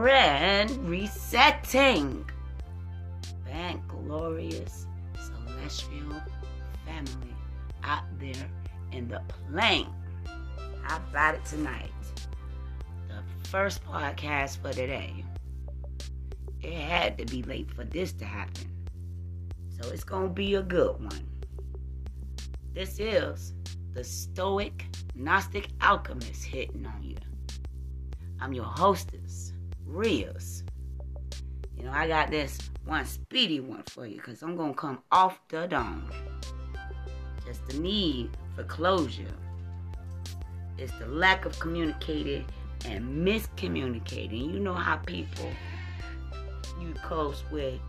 grand resetting. Thank glorious celestial family out there in the plane. How about it tonight? The first podcast for today. It had to be late for this to happen. So it's going to be a good one. This is the Stoic Gnostic Alchemist hitting on you. I'm your hostess, Rios. You know, I got this one speedy one for you because I'm going to come off the dome. Just the need for closure. It's the lack of communicating and miscommunicating. You know how people you close with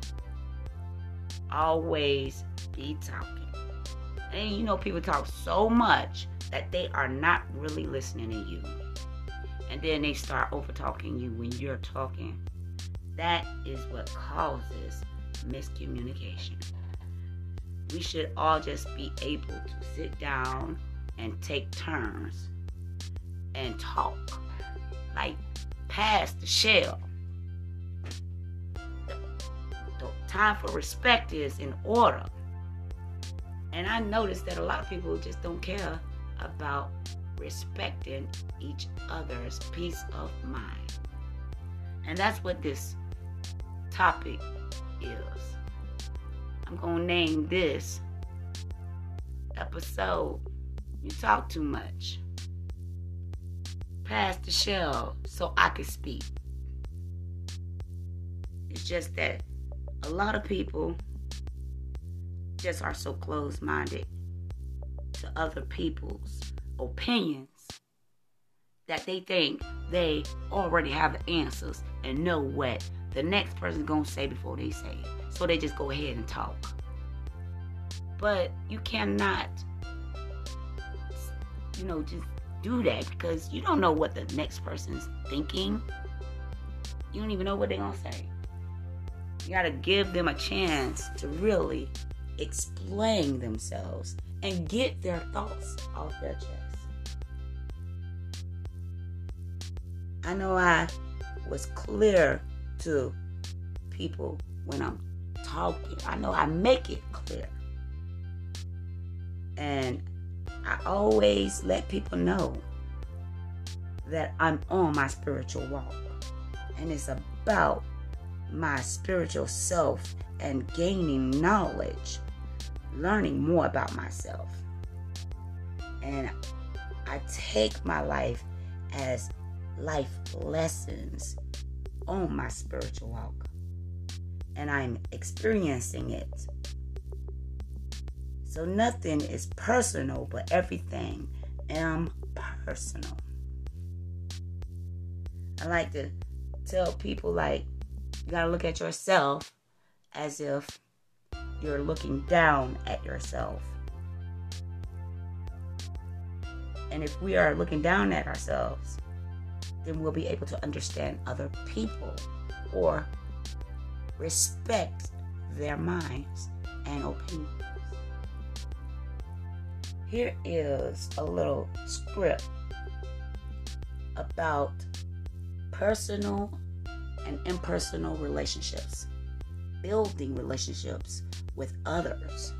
always be talking. And you know, people talk so much that they are not really listening to you. And then they start over talking you when you're talking. That is what causes miscommunication. We should all just be able to sit down and take turns and talk. Like past the shell. The, time for respect is in order. And I noticed that a lot of people just don't care about respecting each other's peace of mind. And that's what this topic is. I'm going to name this episode You Talk Too Much. Pass the shell so I can speak. It's just that a lot of people just are so closed minded to other people's opinions that they think they already have the answers and know what the next person's gonna say before they say it. So they just go ahead and talk. But you cannot, you know, just do that because you don't know what the next person's thinking. You don't even know what they're gonna say. You gotta give them a chance to really explain themselves and get their thoughts off their chest. I know I was clear to people when I'm talking. I know I make it clear. And I always let people know that I'm on my spiritual walk. And it's about my spiritual self and gaining knowledge, learning more about myself. And I take my life as life lessons on my spiritual walk. And I'm experiencing it. So nothing is personal, but everything am personal. I like to tell people like you gotta look at yourself as if you're looking down at yourself. And if we are looking down at ourselves, then we'll be able to understand other people or respect their minds and opinions. Here is a little script about personal and impersonal relationships, building relationships with others.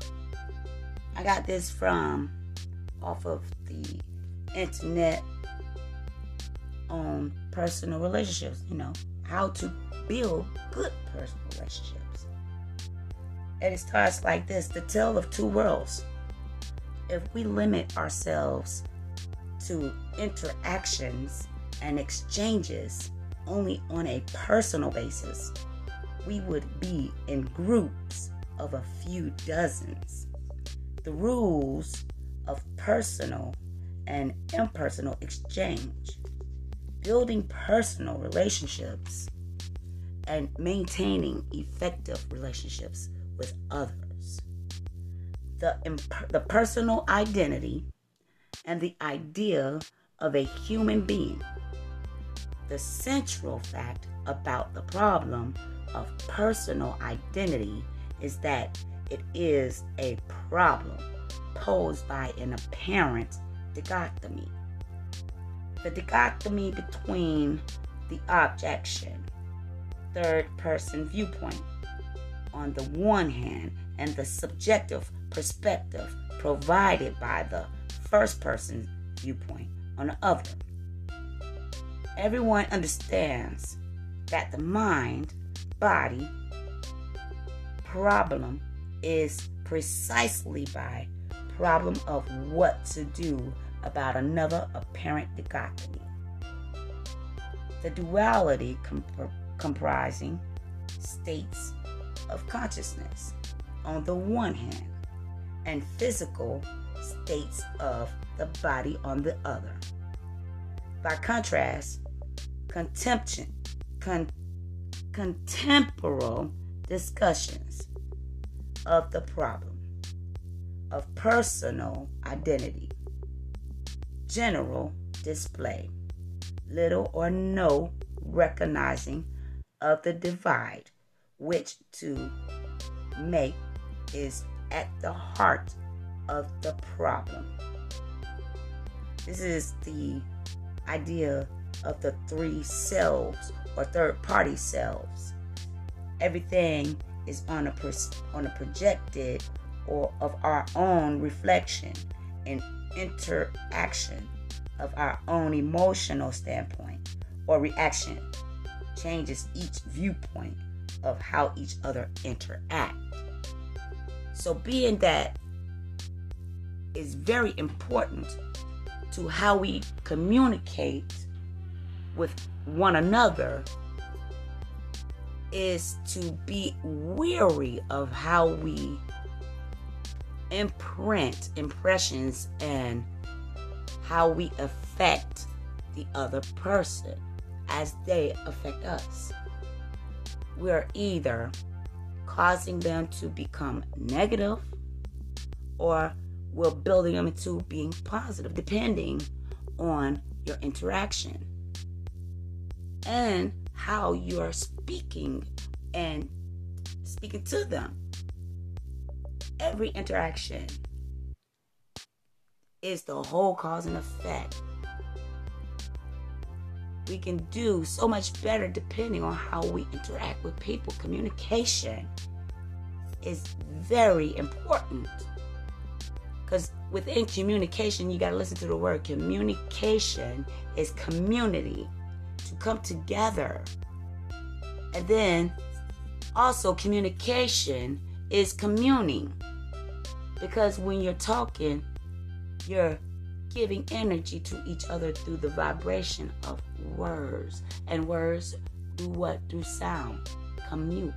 I got this from off of the internet on personal relationships, you know, how to build good personal relationships. And it starts like this the tale of two worlds. If we limit ourselves to interactions and exchanges only on a personal basis, we would be in groups of a few dozens. The rules of personal and impersonal exchange, building personal relationships, and maintaining effective relationships with others. The, imp- the personal identity and the idea of a human being the central fact about the problem of personal identity is that it is a problem posed by an apparent dichotomy. The dichotomy between the objection third person viewpoint on the one hand and the subjective perspective provided by the first person viewpoint on the other. Everyone understands that the mind body problem is precisely by problem of what to do about another apparent dichotomy. The duality comp- comprising states of consciousness on the one hand and physical states of the body on the other. By contrast, contemption, con- contemporary discussions of the problem of personal identity, general display, little or no recognizing of the divide, which to make is at the heart of the problem. This is the idea of the three selves or third party selves. Everything is on a on a projected or of our own reflection and interaction of our own emotional standpoint or reaction changes each viewpoint of how each other interact. So being that is very important to how we communicate with one another is to be weary of how we imprint impressions and how we affect the other person as they affect us. We're either causing them to become negative or we're building them into being positive, depending on your interaction and how you are speaking and speaking to them. Every interaction is the whole cause and effect. We can do so much better depending on how we interact with people. Communication is very important. Because within communication, you got to listen to the word communication is community to come together. And then also, communication is communing. Because when you're talking, you're giving energy to each other through the vibration of words. And words do what? Through sound. Commute.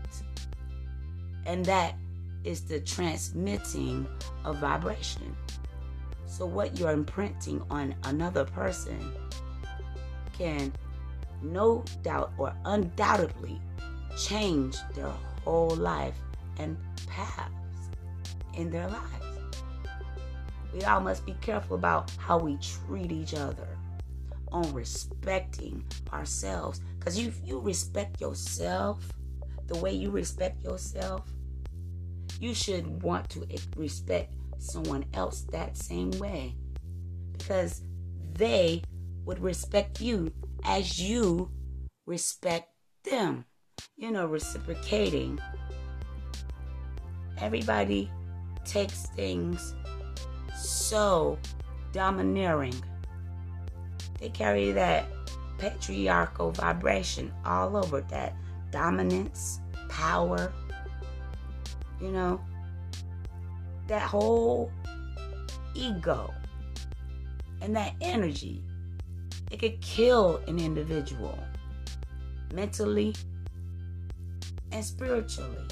And that is the transmitting of vibration. So, what you're imprinting on another person can no doubt or undoubtedly change their whole life and paths in their lives. We all must be careful about how we treat each other on respecting ourselves. Because you, you respect yourself the way you respect yourself, you should want to respect someone else that same way. Because they would respect you as you respect them. You know, reciprocating. Everybody takes things so domineering. They carry that patriarchal vibration all over that dominance, power, you know, that whole ego and that energy it could kill an individual mentally and spiritually.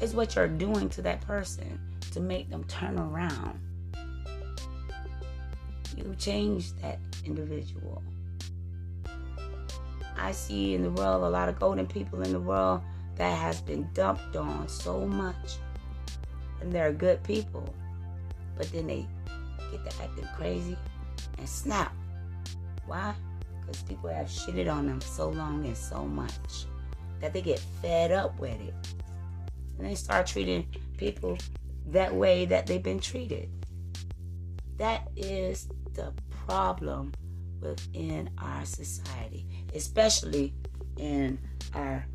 It's what you're doing to that person to make them turn around. You change that individual. I see in the world a lot of golden people in the world that has been dumped on so much. And they're good people. But then they get to acting crazy and snap. Why? Because people have shitted on them so long and so much that they get fed up with it. And they start treating people that way that they've been treated. That is the problem within our society, especially in our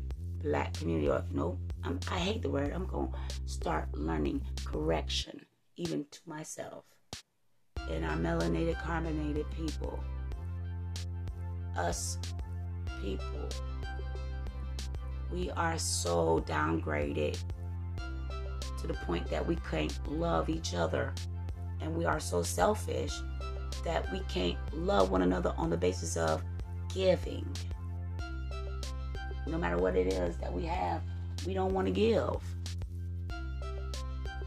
black community. Or nope I'm, i hate the word. I'm going to start learning correction even to myself and our melanated carbonated people. Us people. We are so downgraded to the point that we can't love each other and we are so selfish that we can't love one another on the basis of giving no matter what it is that we have, we don't want to give.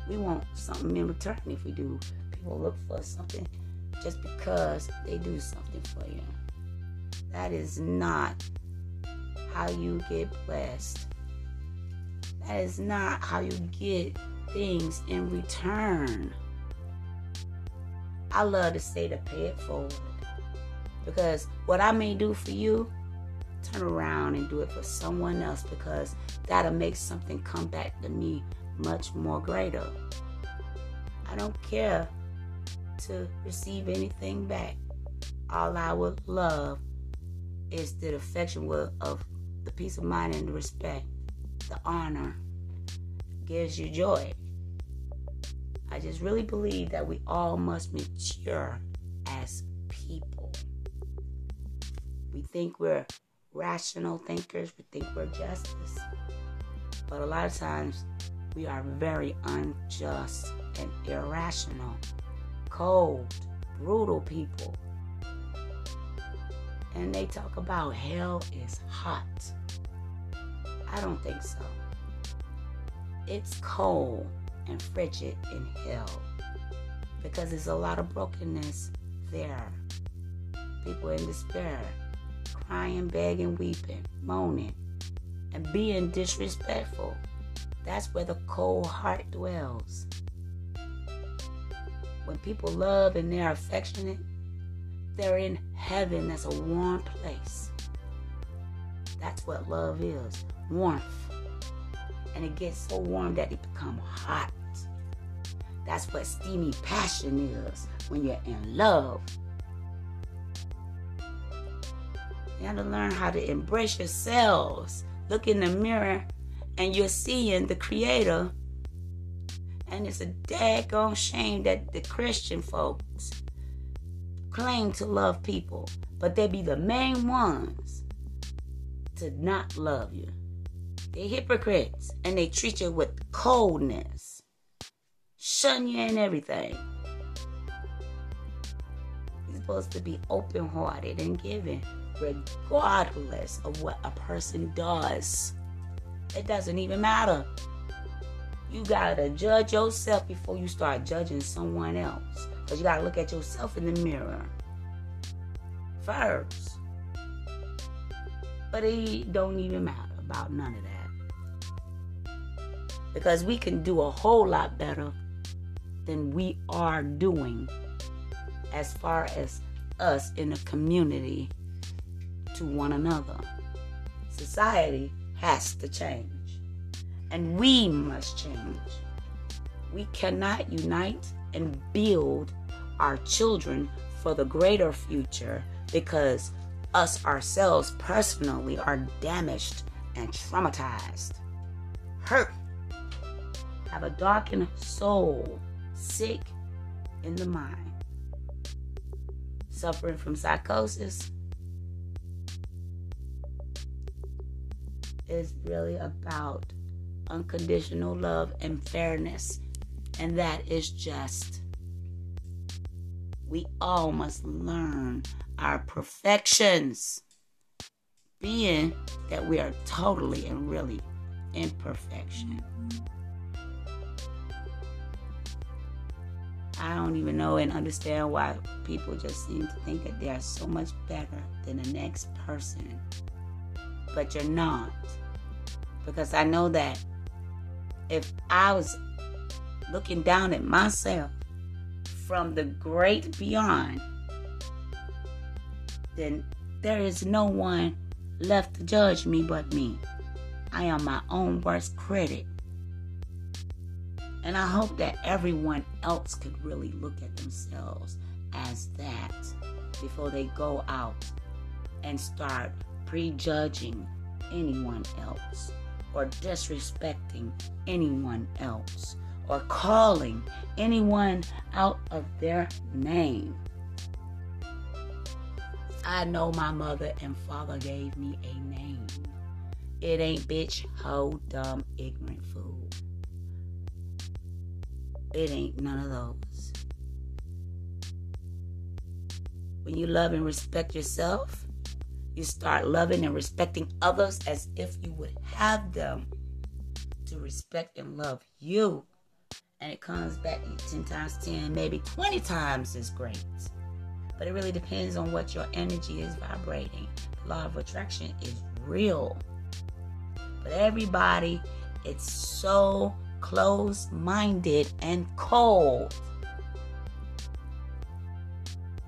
We want something in return if we do. People look for something just because they do something for you. That is not how you get blessed. That is not how you get things in return. I love to say to pay it forward. Because what I may do for you, turn around and do it for someone else because that'll make something come back to me much more greater. I don't care to receive anything back. All I would love is the affection of the peace of mind and the respect, the honor gives you joy. I just really believe that we all must mature as people. We think we're rational thinkers. We think we're justice. But a lot of times we are very unjust and irrational, cold, brutal people. And they talk about hell is hot. I don't think so. It's cold and frigid in hell because there's a lot of brokenness there. People in despair, crying, begging, weeping, moaning, and being disrespectful. That's where the cold heart dwells. When people love and they're affectionate, they're in heaven. That's a warm place. That's what love is warmth. And it gets so warm that it becomes hot. That's what steamy passion is when you're in love. You have to learn how to embrace yourselves. Look in the mirror and you're seeing the Creator. And it's a daggone shame that the Christian folks claim to love people, but they be the main ones to not love you. They're hypocrites and they treat you with coldness, shun you and everything. You're supposed to be open hearted and giving regardless of what a person does. It doesn't even matter. You gotta judge yourself before you start judging someone else. Because you gotta look at yourself in the mirror first. But it don't even matter about none of that. Because we can do a whole lot better than we are doing as far as us in the community to one another. Society has to change, and we must change. We cannot unite and build our children for the greater future because us ourselves personally are damaged and traumatized, hurt, have a darkened soul, sick in the mind, suffering from psychosis, is really about unconditional love and fairness, and that is just. We all must learn our perfections, being that we are totally and really imperfection. I don't even know and understand why people just seem to think that they are so much better than the next person. But you're not because I know that if I was looking down at myself from the great beyond, then there is no one left to judge me but me. I am my own worst critic. And I hope that everyone else could really look at themselves as that before they go out and start prejudging anyone else. or disrespecting anyone else or calling anyone out of their name. I know my mother and father gave me a name. It ain't bitch, hoe, dumb, ignorant fool. It ain't none of those. When you love and respect yourself, you start loving and respecting others as if you would have them to respect and love you. And it comes back 10 times 10, maybe 20 times as great. But it really depends on what your energy is vibrating. The law of attraction is real. But everybody, it's so closed minded and cold.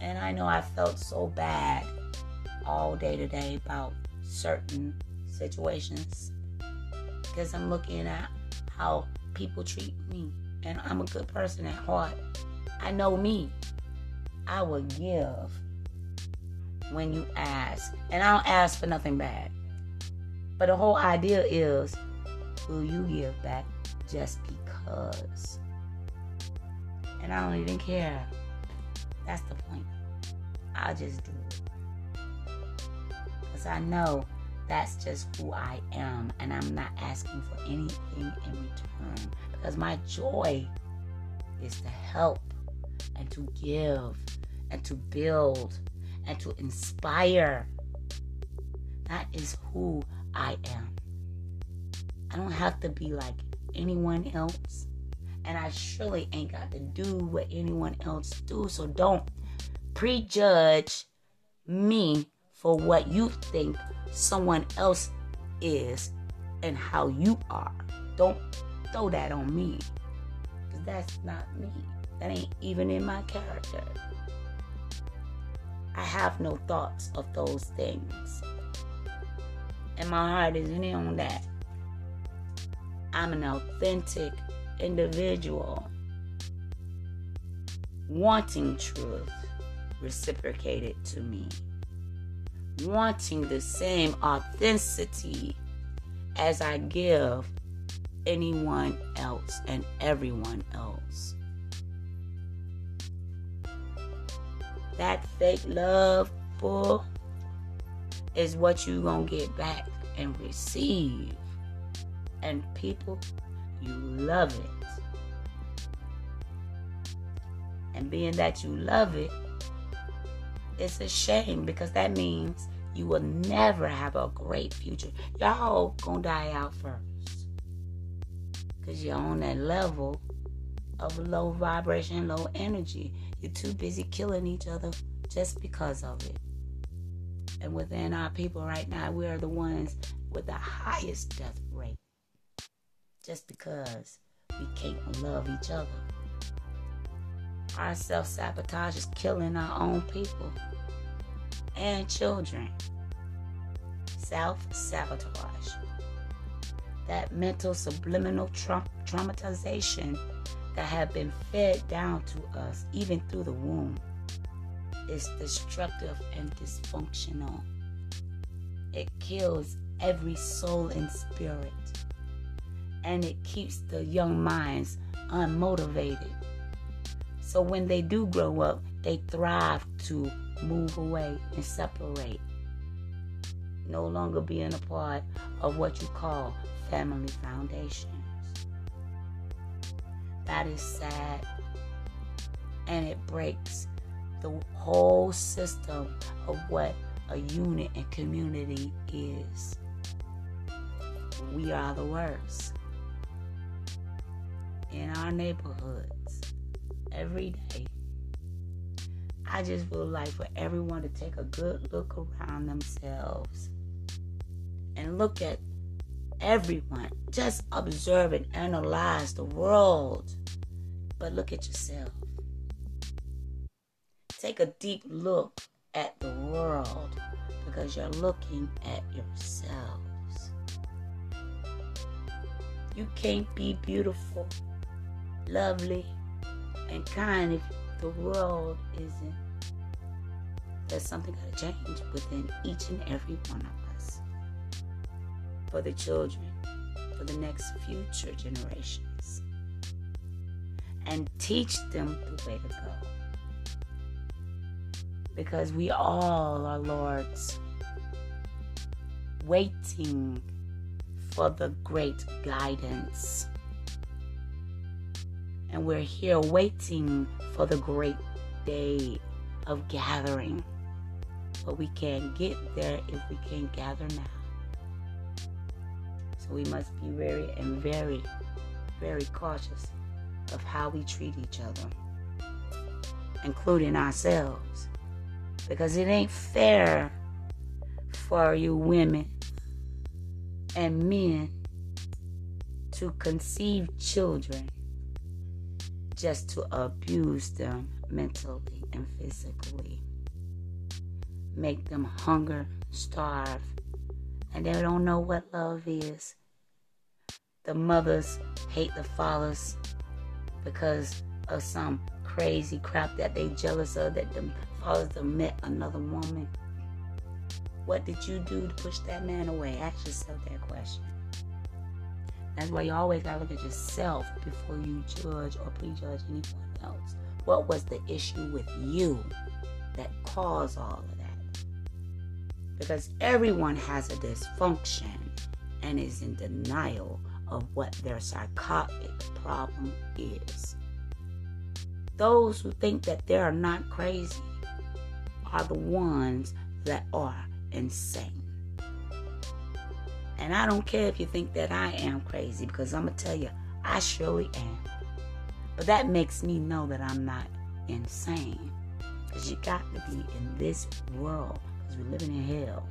And I know I felt so bad all day today about certain situations because I'm looking at how people treat me. And I'm a good person at heart. I know me. I will give when you ask. And I don't ask for nothing bad. But the whole idea is will you give back just because? And I don't even care. That's the point. I'll just do it because I know that's just who I am and I'm not asking for anything in return because my joy is to help and to give and to build and to inspire. That is who I am. I don't have to be like anyone else. And I surely ain't got to do what anyone else do. So don't prejudge me for what you think someone else is and how you are. Don't throw that on me. Because that's not me. That ain't even in my character. I have no thoughts of those things. And my heart isn't in on that. I'm an authentic individual wanting truth reciprocated to me wanting the same authenticity as I give anyone else and everyone else. That fake love, bull, is what you're gonna get back and receive. And people, you love it. And being that you love it, it's a shame because that means you will never have a great future. Y'all gonna die out first. Because you're on that level of low vibration, low energy. You're too busy killing each other just because of it. And within our people right now, we are the ones with the highest death rate. Just because we can't love each other. Our self sabotage is killing our own people and children. Self sabotage. That mental subliminal tra- traumatization that have been fed down to us, even through the womb, is destructive and dysfunctional. It kills every soul and spirit, and it keeps the young minds unmotivated so when they do grow up, they thrive to move away and separate. No longer being a part of what you call family foundations. That is sad. And it breaks the whole system of what a unit and community is. We are the worst in our neighborhoods every day. I just would like for everyone to take a good look around themselves and look at everyone. Just observe and analyze the world, but look at yourself. Take a deep look at the world because you're looking at yourselves. You can't be beautiful, lovely, and kind if the world isn't. There's something got to change within each and every one of us. For the children, for the next future generations and teach them the way to go. Because we all are Lord's, waiting for the great guidance. And we're here waiting for the great day of gathering. But we can't get there if we can't gather now. So we must be very and very, very cautious of how we treat each other, including ourselves. Because it ain't fair for you women and men to conceive children just to abuse them mentally and physically. Make them hunger, starve, and they don't know what love is. The mothers hate the fathers because of some crazy crap that they jealous of that the fathers have met another woman. What did you do to push that man away? Ask yourself that question. That's why you always gotta look at yourself before you judge or prejudge anyone else. What was the issue with you that caused all of that? Because everyone has a dysfunction and is in denial of what their psychotic problem is. Those who think that they are not crazy are the ones that are insane. And I don't care if you think that I am crazy because I'm going to tell you, I surely am. But that makes me know that I'm not insane. Because you got to be in this world because we're living in hell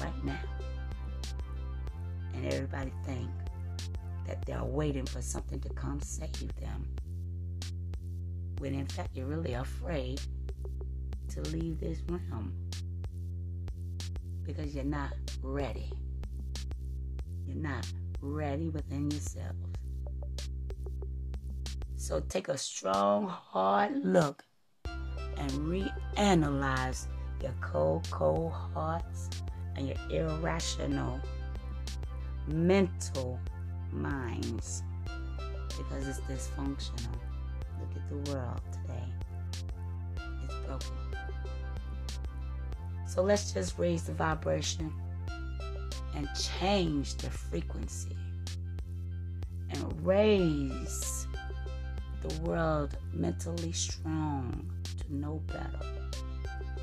right now. And everybody think that they're waiting for something to come save them. When in fact you're really afraid to leave this realm because you're not ready. You're not ready within yourself. So take a strong, hard look and reanalyze your cold, cold hearts and your irrational mental minds because it's dysfunctional. Look at the world today. It's broken. So let's just raise the vibration and change the frequency and raise the world mentally strong to know better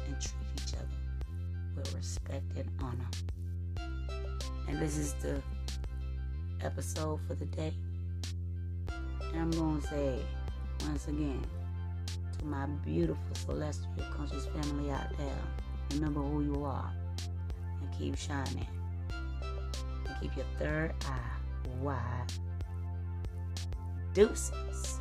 and treat each other with respect and honor. And this is the episode for the day. And I'm going to say once again to my beautiful celestial conscious family out there remember who you are and keep shining. And keep your third eye wide. Deuces.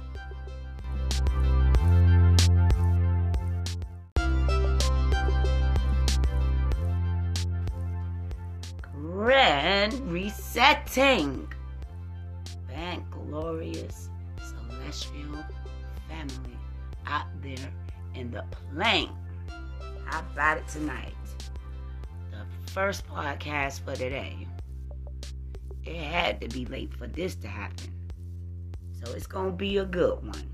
Grand resetting. Thank glorious celestial family out there in the plane. How about it tonight? The first podcast for today. It had to be late for this to happen. So it's to be a good one.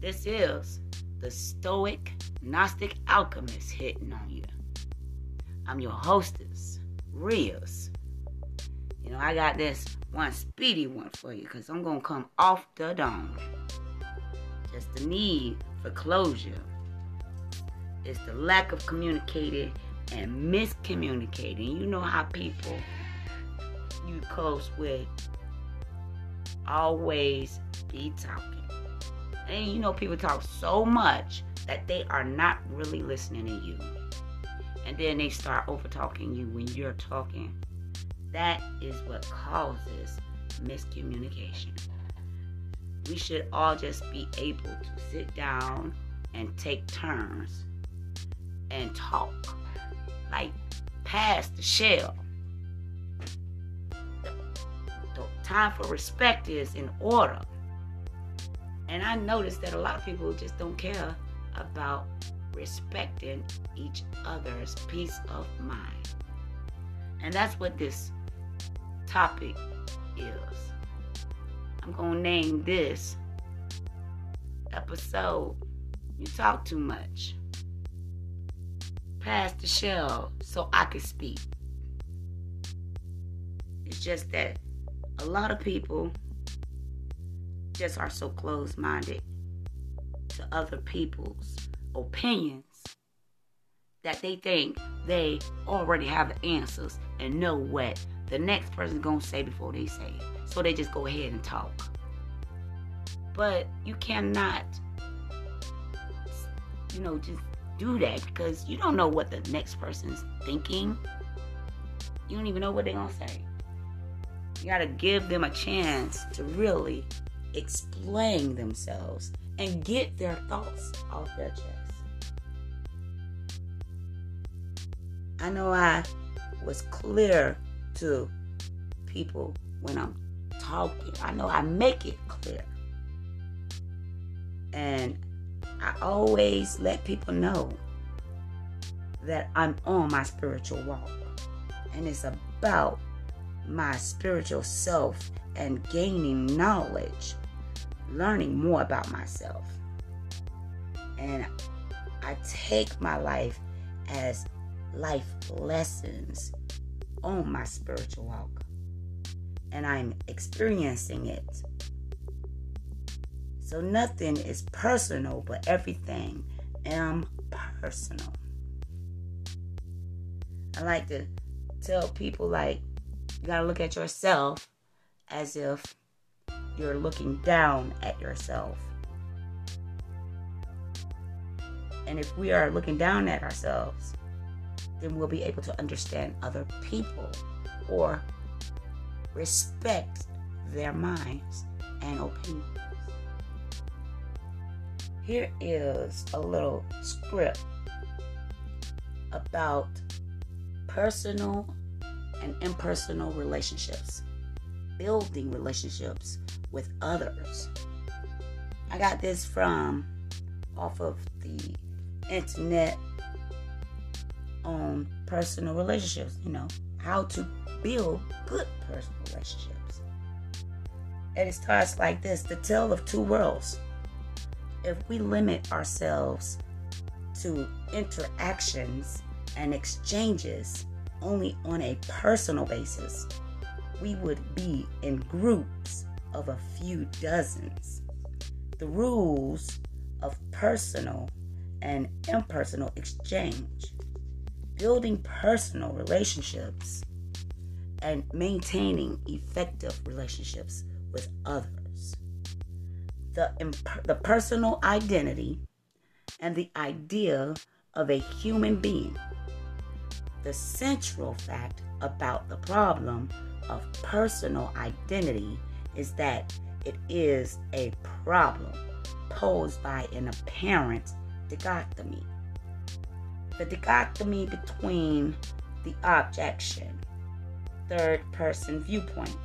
This is the Stoic Gnostic Alchemist hitting on you. I'm your hostess, Rios. You know, I got this one speedy one for you because I'm going to come off the dome. Just the need for closure is the lack of communicating and miscommunicating. You know how people you close with always be talking. And you know people talk so much that they are not really listening to you. And then they start over talking you when you're talking. That is what causes miscommunication. We should all just be able to sit down and take turns and talk. Like past the shell. The, the time for respect is in order. And I noticed that a lot of people just don't care about respecting each other's peace of mind. And that's what this topic is. I'm going to name this episode You Talk Too Much. Pass the shell so I could speak. It's just that a lot of people just are so closed minded to other people's opinions that they think they already have the answers and know what the next person's gonna say before they say it. So they just go ahead and talk. But you cannot, you know, just do that because you don't know what the next person's thinking. You don't even know what they're gonna say. You gotta give them a chance to really explain themselves and get their thoughts off their chest. I know I was clear to people when I'm talking. I know I make it clear. And I always let people know that I'm on my spiritual walk. And it's about my spiritual self and gaining knowledge, learning more about myself. And I take my life as life lessons on my spiritual walk. And I'm experiencing it. So nothing is personal, but everything am personal. I like to tell people like you gotta look at yourself as if you're looking down at yourself. And if we are looking down at ourselves, then we'll be able to understand other people or respect their minds and opinions. Here is a little script about personal and impersonal relationships, building relationships with others. I got this from off of the internet on personal relationships, you know, how to build good personal relationships. And it starts like this the tale of two worlds. If we limit ourselves to interactions and exchanges only on a personal basis, we would be in groups of a few dozens. The rules of personal and impersonal exchange building personal relationships and maintaining effective relationships with others. The, imp- the personal identity and the idea of a human being. The central fact about the problem of personal identity is that it is a problem posed by an apparent dichotomy the dichotomy between the objection, third person viewpoint,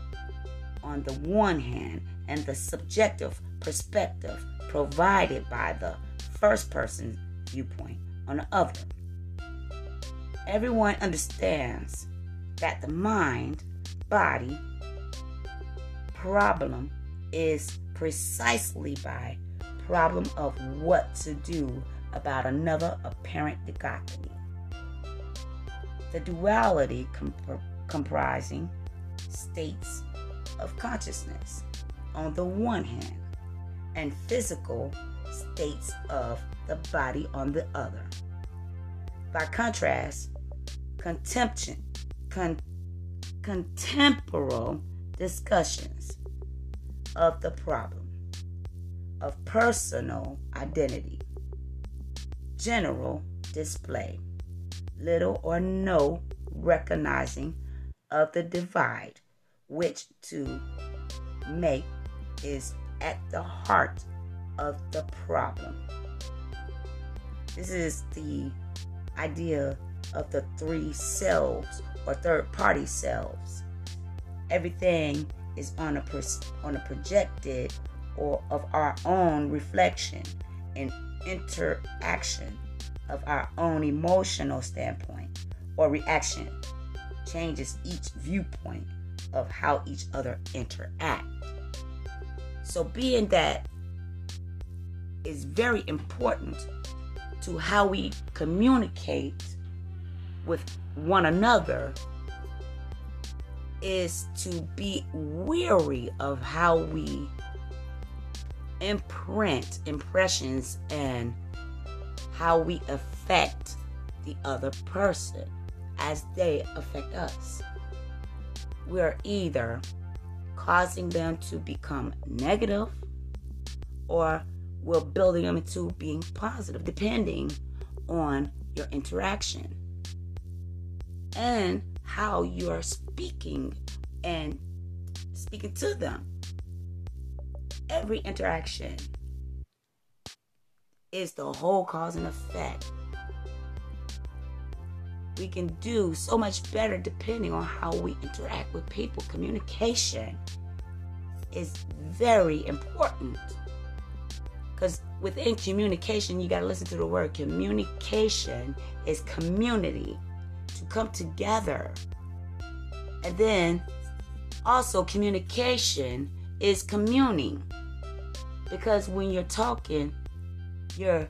on the one hand, and the subjective perspective provided by the first person viewpoint on the other. Everyone understands that the mind body problem is precisely by problem of what to do about another apparent dichotomy. The duality comp- comprising states of consciousness on the one hand and physical states of the body on the other. By contrast, contemption, con- contemporary discussions of the problem of personal identity general display, little or no recognizing of the divide, which to make is at the heart of the problem. This is the idea of the three selves or third party selves. Everything is on a on a projected or of our own reflection and interaction of our own emotional standpoint or reaction changes each viewpoint of how each other interact. So, being that is very important to how we communicate with one another is to be weary of how we imprint impressions and how we affect the other person as they affect us. We're either causing them to become negative or we're building them into being positive, depending on your interaction and how you're speaking and speaking to them. Every interaction is the whole cause and effect. We can do so much better depending on how we interact with people. Communication is very important. Because within communication, you got to listen to the word communication is community to come together. And then also, communication is communing. Because when you're talking, you're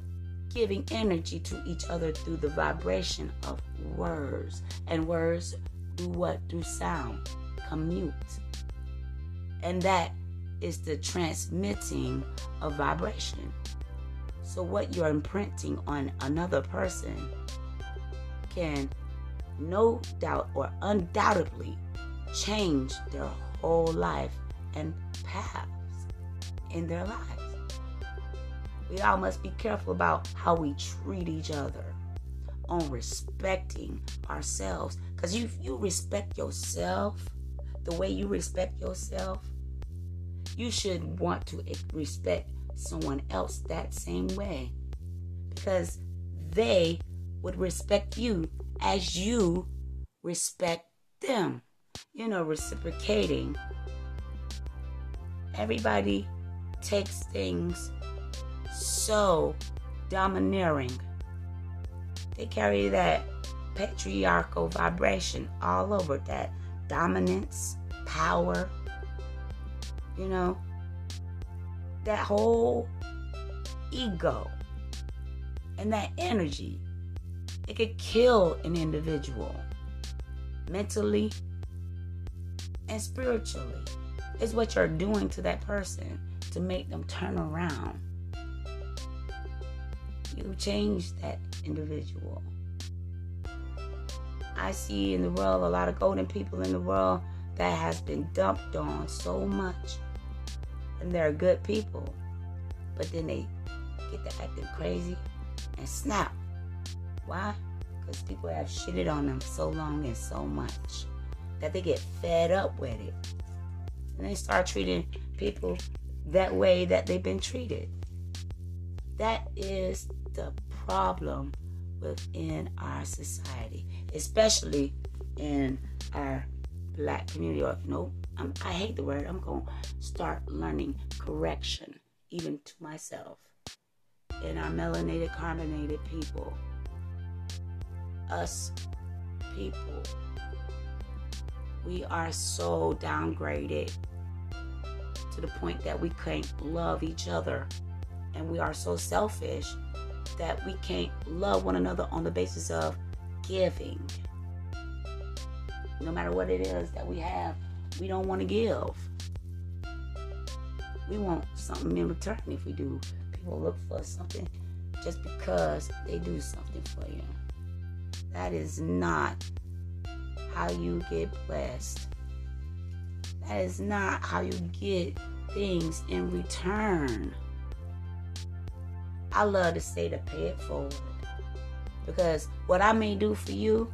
giving energy to each other through the vibration of words. And words do what? Through sound. Commute. And that is the transmitting of vibration. So, what you're imprinting on another person can no doubt or undoubtedly change their whole life and paths in their lives. We all must be careful about how we treat each other on respecting ourselves. Because if you respect yourself the way you respect yourself, you should want to respect someone else that same way. Because they would respect you as you respect them. You know, reciprocating. Everybody takes things so domineering. They carry that patriarchal vibration all over that dominance, power, you know, that whole ego and that energy it could kill an individual mentally and spiritually. It's what you're doing to that person to make them turn around. You change that individual. I see in the world a lot of golden people in the world that has been dumped on so much. And they're good people. But then they get to acting crazy and snap. Why? Because people have shitted on them so long and so much that they get fed up with it. And they start treating people that way that they've been treated. That is the problem within our society, especially in our black community. Or no, I'm, I hate the word. I'm going to start learning correction, even to myself. In our melanated, carbonated people us people. We are so downgraded to the point that we can't love each other. And we are so selfish that we can't love one another on the basis of giving. No matter what it is that we have, we don't want to give. We want something in return if we do. People look for something just because they do something for you. That is not how you get blessed. That is not how you get things in return. I love to say to pay it forward. Because what I may do for you,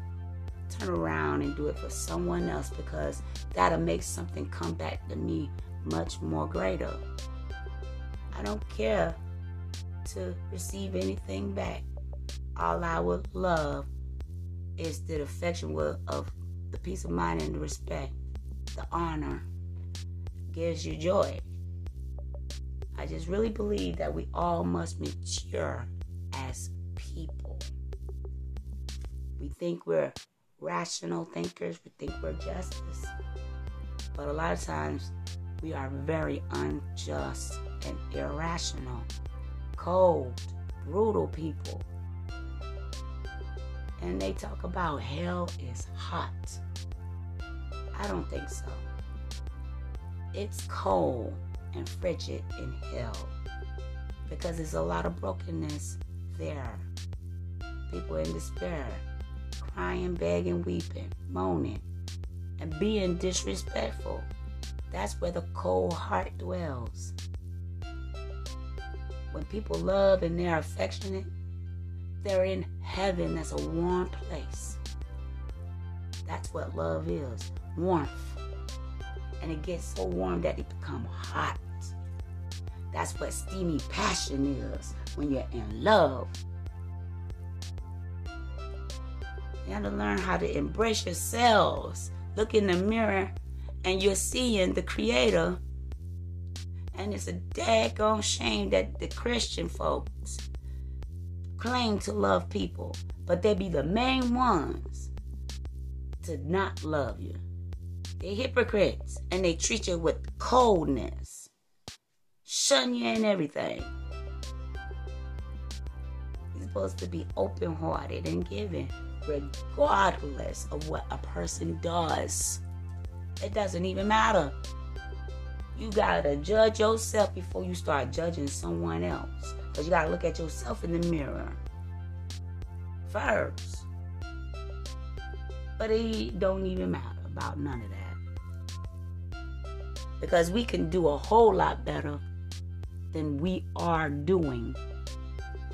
turn around and do it for someone else because that'll make something come back to me much more greater. I don't care to receive anything back. All I would love is the affection of the peace of mind and the respect, the honor gives you joy. I just really believe that we all must mature as people. We think we're rational thinkers, we think we're justice. But a lot of times we are very unjust and irrational, cold, brutal people. And they talk about hell is hot. I don't think so. It's cold and frigid in hell because there's a lot of brokenness there. People in despair, crying, begging, weeping, moaning, and being disrespectful. That's where the cold heart dwells. When people love and they're affectionate, they're in heaven. That's a warm place. That's what love is warmth. And it gets so warm that it becomes hot. That's what steamy passion is when you're in love. You have to learn how to embrace yourselves. Look in the mirror and you're seeing the Creator. And it's a daggone shame that the Christian folks claim to love people, but they be the main ones to not love you. They're hypocrites and they treat you with coldness, shun you and everything. You're supposed to be open hearted and giving, regardless of what a person does. It doesn't even matter. You gotta judge yourself before you start judging someone else. Because you gotta look at yourself in the mirror first. But it don't even matter about none of that. Because we can do a whole lot better than we are doing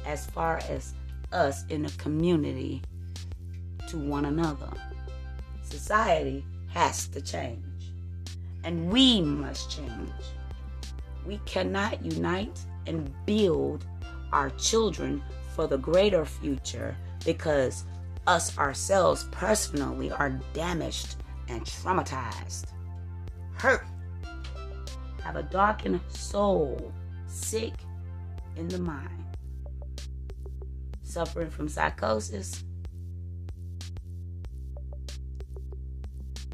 as far as us in the community to one another. Society has to change. And we must change. We cannot unite and build our children for the greater future because us ourselves personally are damaged and traumatized, hurt, have a darkened soul, sick in the mind, suffering from psychosis,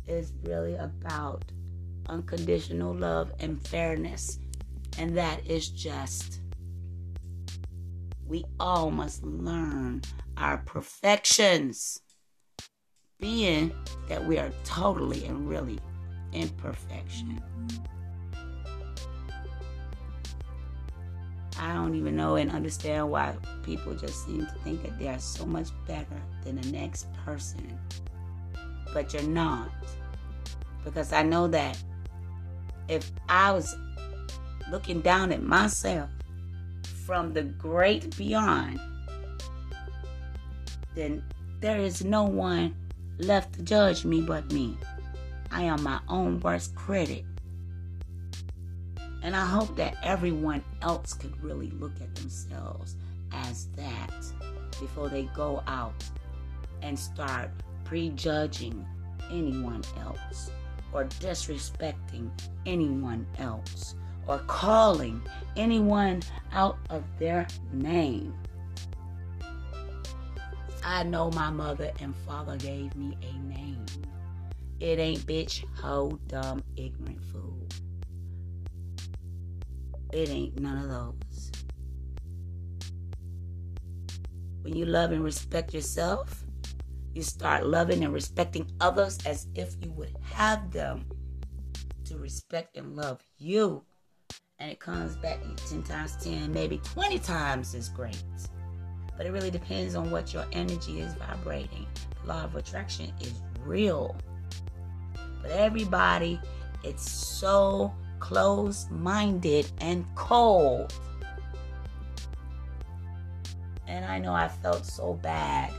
is really about unconditional love and fairness. And that is just. We all must learn our perfections, being that we are totally and really imperfection. I don't even know and understand why people just seem to think that they are so much better than the next person but you're not. Because I know that if I was looking down at myself from the great beyond, then there is no one left to judge me but me. I am my own worst critic. And I hope that everyone else could really look at themselves as that before they go out and start prejudging anyone else or disrespecting anyone else or calling anyone out of their name. I know my mother and father gave me a name. It ain't bitch, hoe, dumb, ignorant fool. It ain't none of those. When you love and respect yourself, you start loving and respecting others as if you would have them to respect and love you. And it comes back 10 times 10, maybe 20 times as great. But it really depends on what your energy is vibrating. The law of attraction is real. But everybody, it's so closed minded and cold. And I know I felt so bad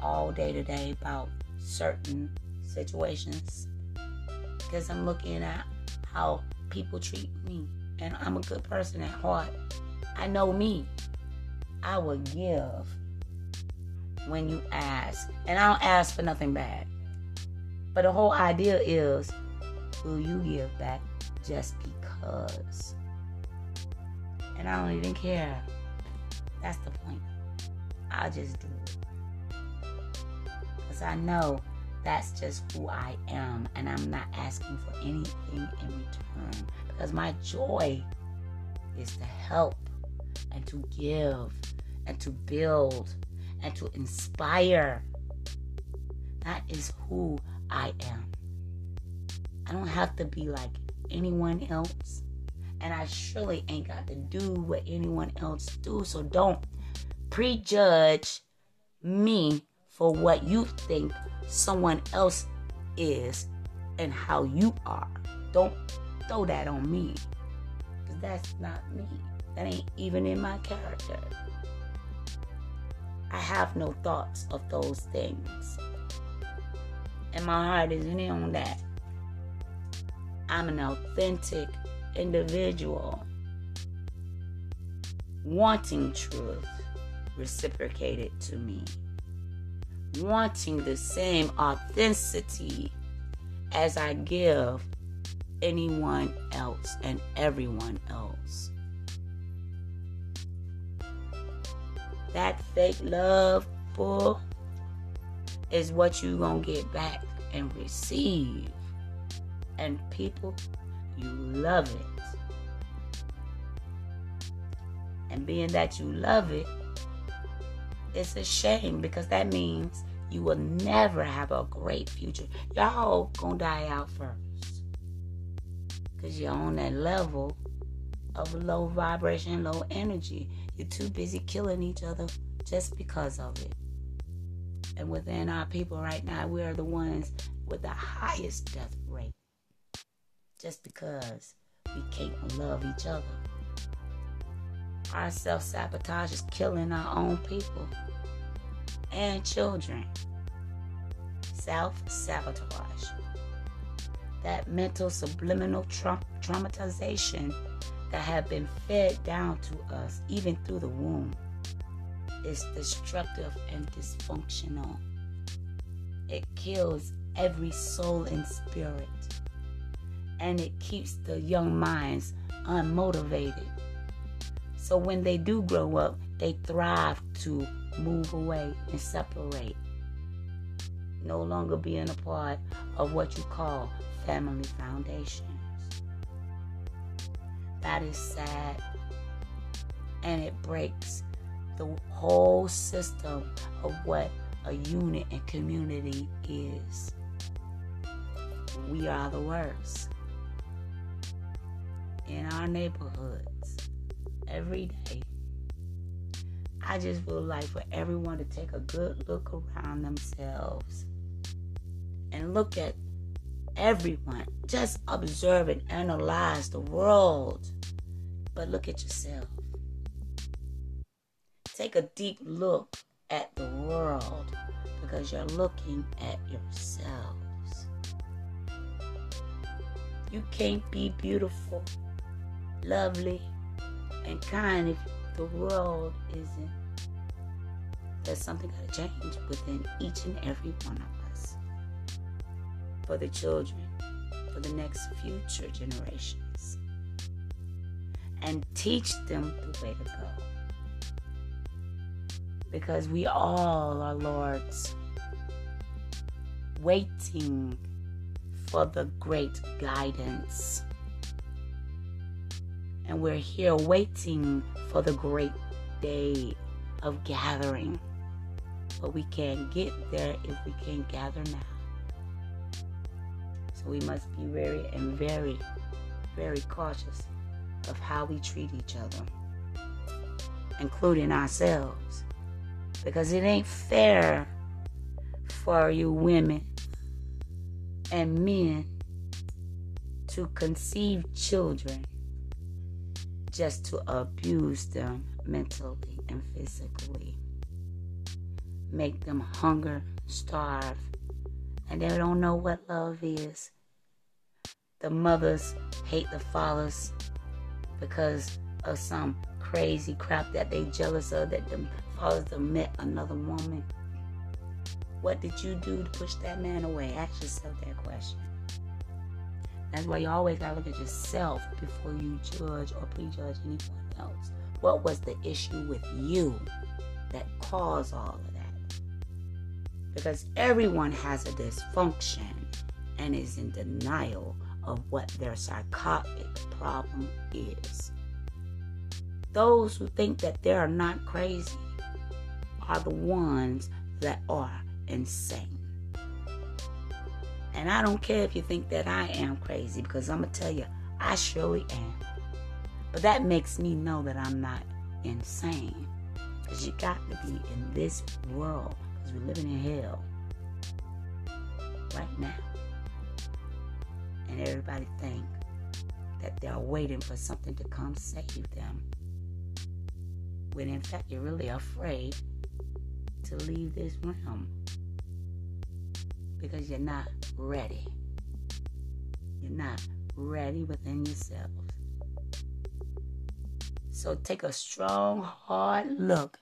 all day today about certain situations because I'm looking at how people treat me. And I'm a good person at heart. I know me. I will give when you ask. And I don't ask for nothing bad. But the whole idea is will you give back just because? And I don't even care. That's the point. I'll just do it because I know that's just who I am, and I'm not asking for anything in return because my joy is to help and to give and to build and to inspire. That is who I am. I don't have to be like anyone else. And I surely ain't got to do what anyone else do. So don't prejudge me for what you think someone else is and how you are. Don't throw that on me. Because that's not me. That ain't even in my character. I have no thoughts of those things. And my heart isn't in on that. I'm an authentic individual wanting truth reciprocated to me, wanting the same authenticity as I give anyone else and everyone else. That fake love, bull, is what you gonna get back and receive. And people, you love it. And being that you love it, it's a shame because that means you will never have a great future. Y'all gonna die out first. Because you're on that level of low vibration, low energy. You're too busy killing each other just because of it. And within our people right now, we are the ones with the highest death. Just because we can't love each other. Our self sabotage is killing our own people and children. Self sabotage. That mental subliminal tra- traumatization that have been fed down to us, even through the womb, is destructive and dysfunctional. It kills every soul and spirit, and it keeps the young minds unmotivated. So when they do grow up, they thrive to move away and separate. No longer being a part of what you call family foundations. That is sad. And it breaks the whole system of what a unit and community is. We are the worst. In our neighborhoods, every day. I just would like for everyone to take a good look around themselves and look at everyone. Just observe and analyze the world, but look at yourself. Take a deep look at the world because you're looking at yourselves. You can't be beautiful, lovely, and kind if the world isn't. There's something got to change within each and every one of us. For the children, for the next future generations. And teach them the way to go. Because we all are Lord's, waiting for the great guidance and we're here waiting for the great day of gathering. But we can't get there if we can't gather now. So we must be very and very, very cautious of how we treat each other, including ourselves. Because it ain't fair for you women and men to conceive children just to abuse them mentally and physically. Make them hunger, starve, and they don't know what love is. The mothers hate the fathers because of some crazy crap that they jealous of that the fathers have met another woman. What did you do to push that man away? Ask yourself that question. That's why you always gotta look at yourself before you judge or prejudge anyone else. What was the issue with you that caused all of that? Because everyone has a dysfunction and is in denial of what their psychotic problem is. Those who think that they are not crazy are the ones that are insane. And I don't care if you think that I am crazy because I'm going to tell you, I surely am. But that makes me know that I'm not insane. Because you got to be in this world because we're living in hell right now. And everybody think that they're waiting for something to come save them. When in fact you're really afraid to leave this realm because you're not ready. You're not ready within yourselves. So take a strong, hard look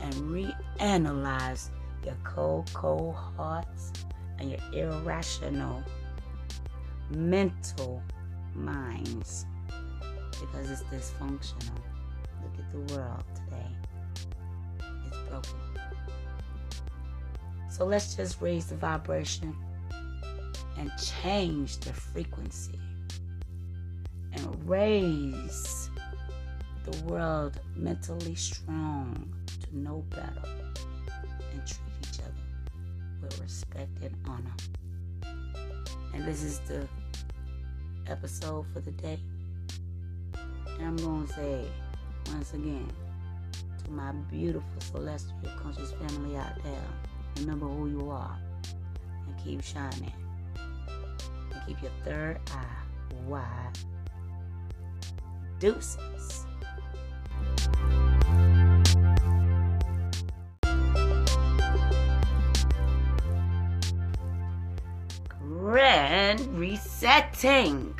and reanalyze your cold, cold hearts and your irrational mental minds because it's dysfunctional. Look at the world today. It's broken. So let's just raise the vibration and change the frequency and raise the world mentally strong to know better and treat each other with respect and honor. And this is the episode for the day. And I'm going to say once again to my beautiful celestial conscious family out there remember who you are and keep shining. And keep your third eye wide. Deuces. Grand resetting.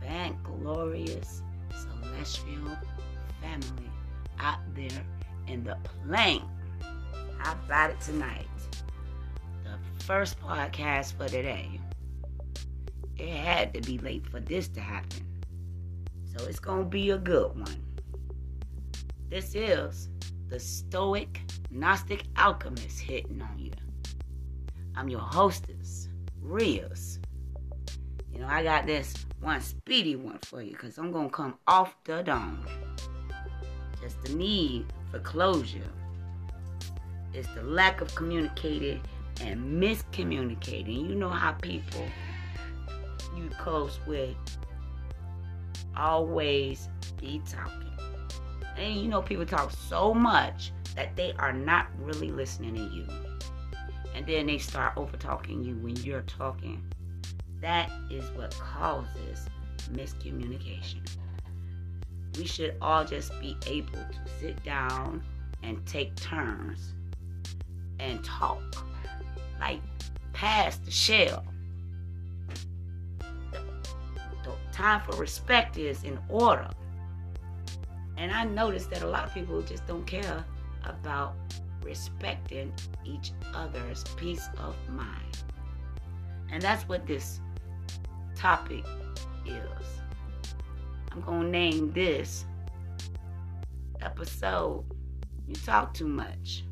Thank glorious celestial family out there in the plane. How about it tonight? The first podcast for today. It had to be late for this to happen. So it's going to be a good one. This is the Stoic Gnostic Alchemist hitting on you. I'm your hostess, Rios. You know, I got this one speedy one for you because I'm going to come off the dome. Just the need for closure is the lack of communicating and miscommunicating. You know how people you close with always be talking. And you know people talk so much that they are not really listening to you. And then they start over talking you when you're talking. That is what causes miscommunication. We should all just be able to sit down and take turns and talk. Like past the shell. The, the time for respect is in order. And I noticed that a lot of people just don't care about respecting each other's peace of mind. And that's what this topic is. I'm going to name this episode You Talk Too Much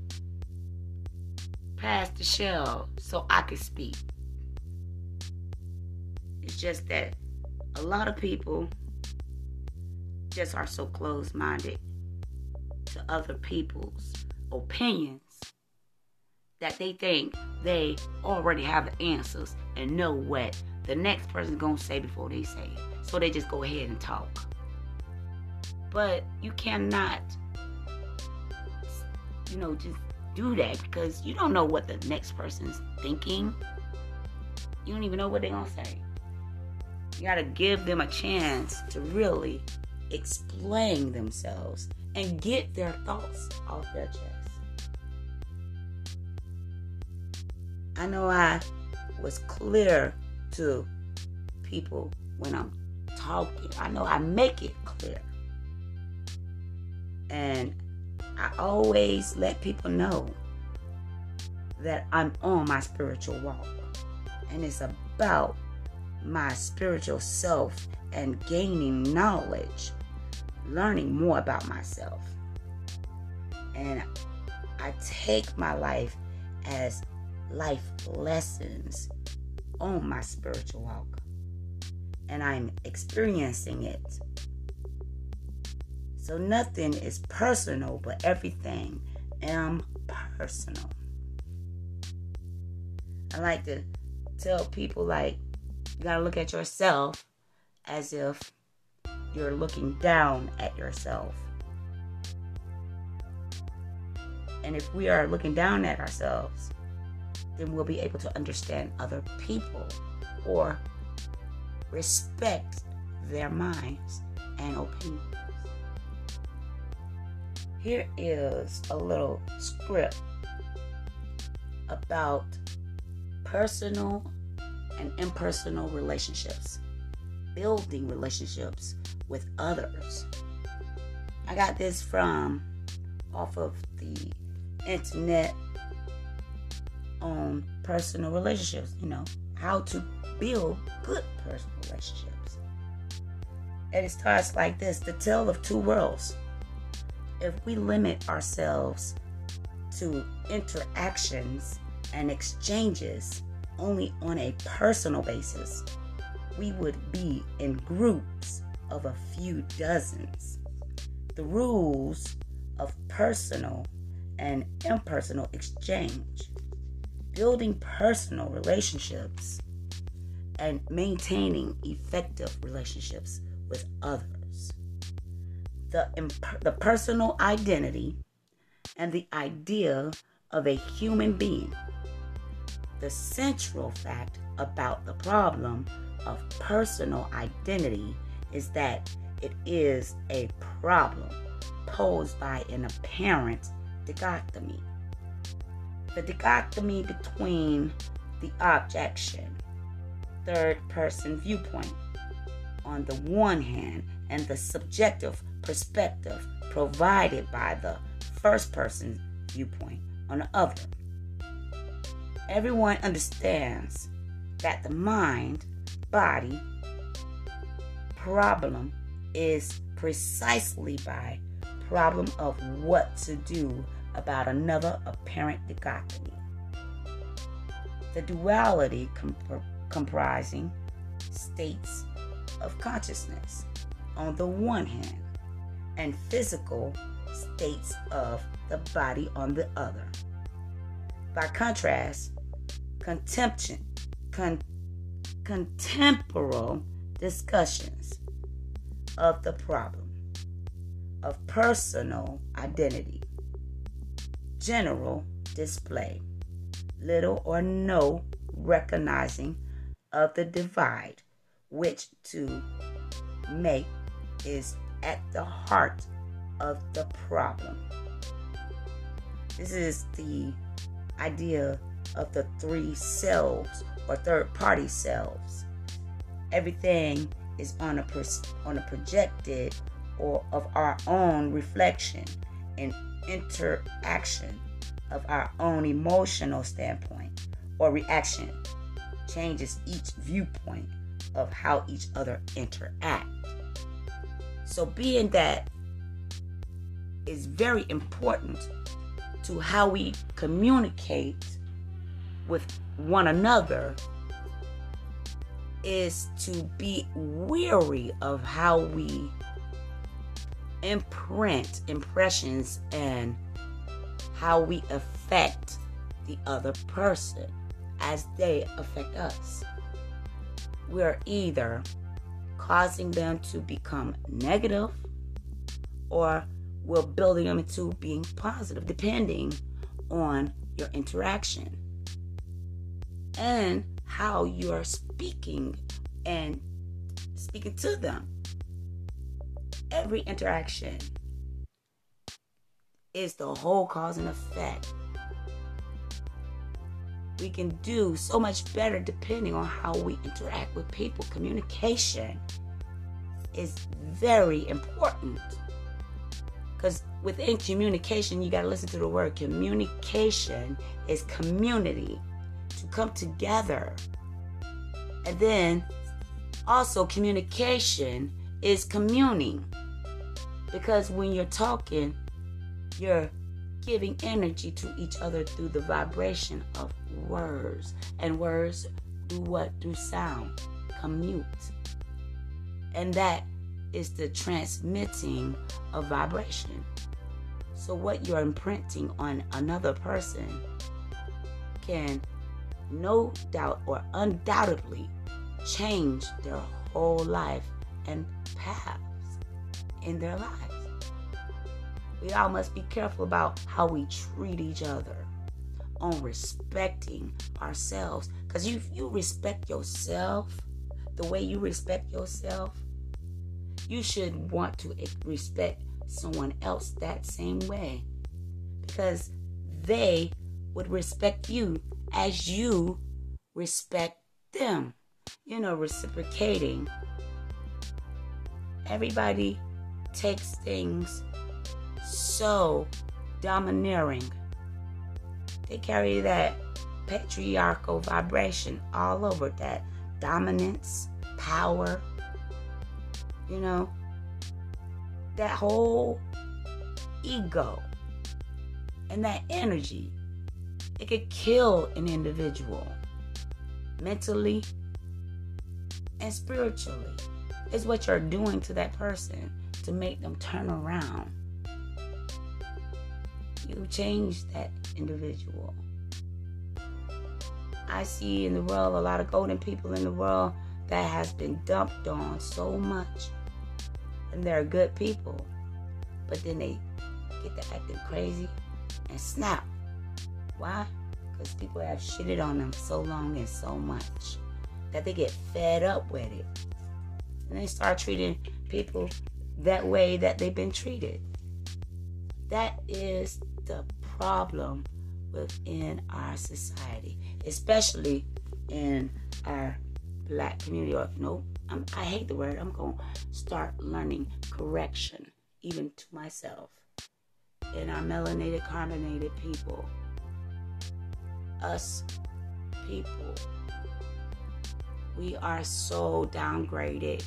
past the shell so I could speak. It's just that a lot of people just are so closed minded to other people's opinions that they think they already have the answers and know what the next person's gonna say before they say it. So they just go ahead and talk. But you cannot, you know, just do that because you don't know what the next person's thinking. You don't even know what they're going to say. You got to give them a chance to really explain themselves and get their thoughts off their chest. I know I was clear to people when I'm talking. I know I make it clear. And I always let people know that I'm on my spiritual walk. And it's about my spiritual self and gaining knowledge, learning more about myself. And I take my life as life lessons on my spiritual walk. And I'm experiencing it. So nothing is personal, but everything am personal. I like to tell people like you gotta look at yourself as if you're looking down at yourself. And if we are looking down at ourselves, then we'll be able to understand other people or respect their minds and opinions. Here is a little script about personal and impersonal relationships, building relationships with others. I got this from off of the internet on personal relationships, you know, how to build good personal relationships. And it starts like this the tale of two worlds. If we limit ourselves to interactions and exchanges only on a personal basis, we would be in groups of a few dozens. The rules of personal and impersonal exchange, building personal relationships, and maintaining effective relationships with others. The, imp- the personal identity and the idea of a human being the central fact about the problem of personal identity is that it is a problem posed by an apparent dichotomy. The dichotomy between the objection, third person viewpoint, on the one hand, and the subjective perspective provided by the first person viewpoint on the other everyone understands that the mind body problem is precisely by problem of what to do about another apparent dichotomy. The duality comp- comprising states of consciousness on the one hand and physical states of the body on the other. By contrast, contemption, con, contemporary discussions of the problem of personal identity, general display, little or no recognizing of the divide, which to make is at the heart of the problem. This is the idea of the three selves or third party selves. Everything is on a on a projected or of our own reflection and interaction of our own emotional standpoint or reaction changes each viewpoint of how each other interact. So being that is very important to how we communicate with one another is to be weary of how we imprint impressions and how we affect the other person as they affect us. We're either causing them to become negative or we're building them into being positive, depending on your interaction and how you are speaking and speaking to them. Every interaction is the whole cause and effect. We can do so much better depending on how we interact with people. Communication is very important. Because within communication, you got to listen to the word. Communication is community to come together. And then also, communication is communing. Because when you're talking, you're giving energy to each other through the vibration of words. And words do what? Through sound. Commute. And that is the transmitting of vibration. So, what you're imprinting on another person can no doubt or undoubtedly change their whole life and paths in their lives. We all must be careful about how we treat each other on respecting ourselves. Because if you respect yourself the way you respect yourself, you should want to respect someone else that same way. Because they would respect you as you respect them. You know, reciprocating. Everybody takes things so domineering. They carry that patriarchal vibration all over that dominance, power, you know, that whole ego and that energy. It could kill an individual mentally and spiritually. It's what you're doing to that person to make them turn around you change that individual. I see in the world a lot of golden people in the world that has been dumped on so much. And they're good people. But then they get to acting crazy and snap. Why? Because people have shitted on them so long and so much that they get fed up with it. And they start treating people that way that they've been treated. That is the problem within our society, especially in our black community. Or no, I'm, I hate the word. I'm going to start learning correction, even to myself. In our melanated, carbonated people, us people, we are so downgraded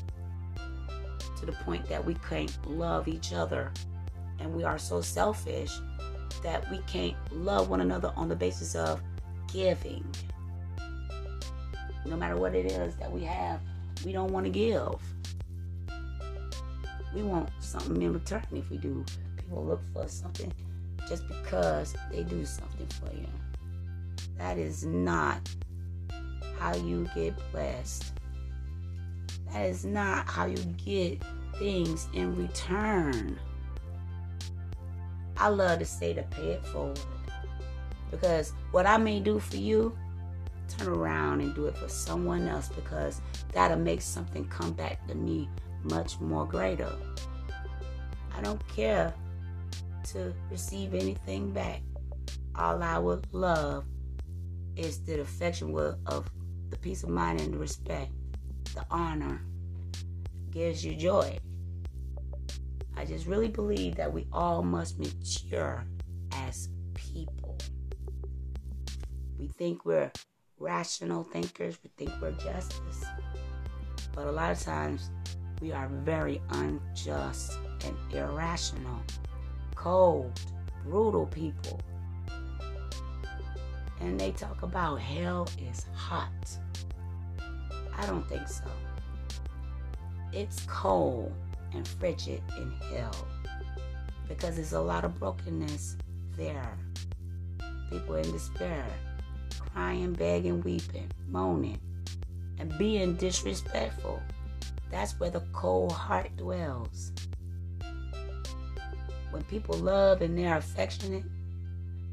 to the point that we can't love each other. And we are so selfish that we can't love one another on the basis of giving. No matter what it is that we have, we don't want to give. We want something in return if we do. People look for something just because they do something for you. That is not how you get blessed. That is not how you get things in return. I love to say to pay it forward. Because what I may do for you, turn around and do it for someone else because that'll make something come back to me much more greater. I don't care to receive anything back. All I would love is the affection of the peace of mind and the respect, the honor gives you joy. I just really believe that we all must mature as people. We think we're rational thinkers, we think we're justice. But a lot of times we are very unjust and irrational, cold, brutal people. And they talk about hell is hot. I don't think so. It's cold and frigid in hell because there's a lot of brokenness there. People in despair, crying, begging, weeping, moaning, and being disrespectful. That's where the cold heart dwells. When people love and they're affectionate,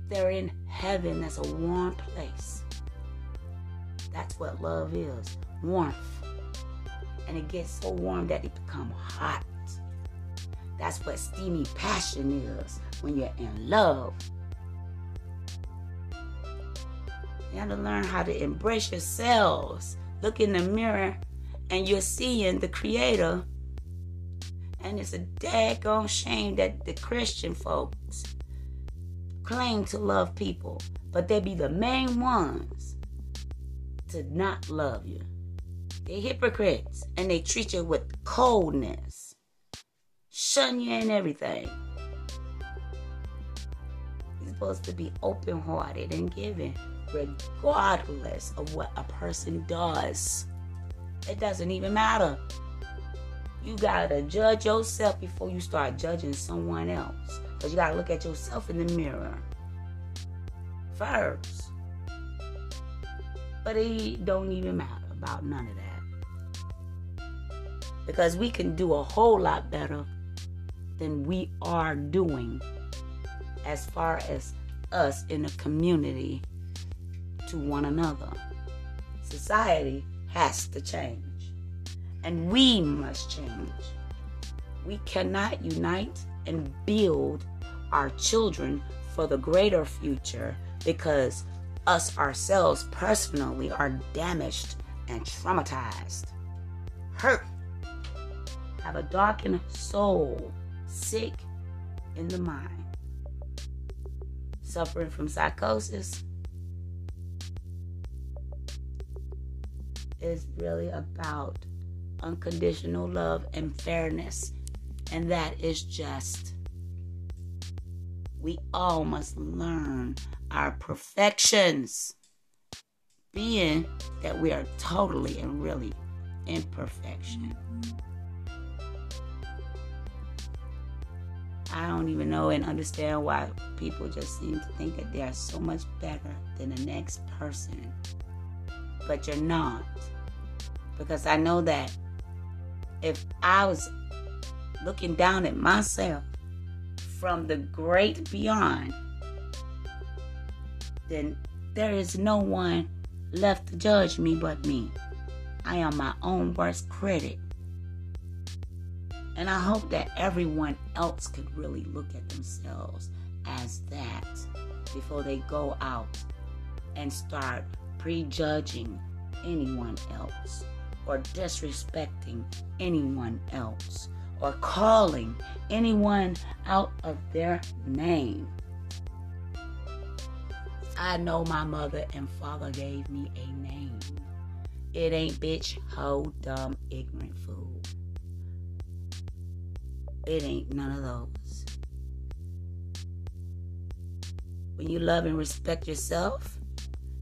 they're in heaven. That's a warm place. That's what love is warmth and it gets so warm that it becomes hot. That's what steamy passion is when you're in love. You have to learn how to embrace yourselves. Look in the mirror and you're seeing the creator. And it's a daggone shame that the Christian folks claim to love people, but they be the main ones to not love you. They're hypocrites and they treat you with coldness, shun you and everything. You're supposed to be open hearted and giving, regardless of what a person does. It doesn't even matter. You gotta judge yourself before you start judging someone else. Because you gotta look at yourself in the mirror first. But it don't even matter about none of that. Because we can do a whole lot better than we are doing as far as us in the community to one another. Society has to change. And we must change. We cannot unite and build our children for the greater future because us ourselves personally are damaged and traumatized, hurt, have a darkened soul, sick in the mind, suffering from psychosis. Is really about unconditional love and fairness, and that is just. We all must learn our perfections, being that we are totally and really imperfection. I don't even know and understand why people just seem to think that they are so much better than the next person. But you're not. Because I know that if I was looking down at myself from the great beyond, then there is no one left to judge me but me. I am my own worst critic. And I hope that everyone else could really look at themselves as that before they go out and start prejudging anyone else or disrespecting anyone else or calling anyone out of their name. I know my mother and father gave me a name. It ain't bitch, hoe, dumb, ignorant fool. It ain't none of those. When you love and respect yourself,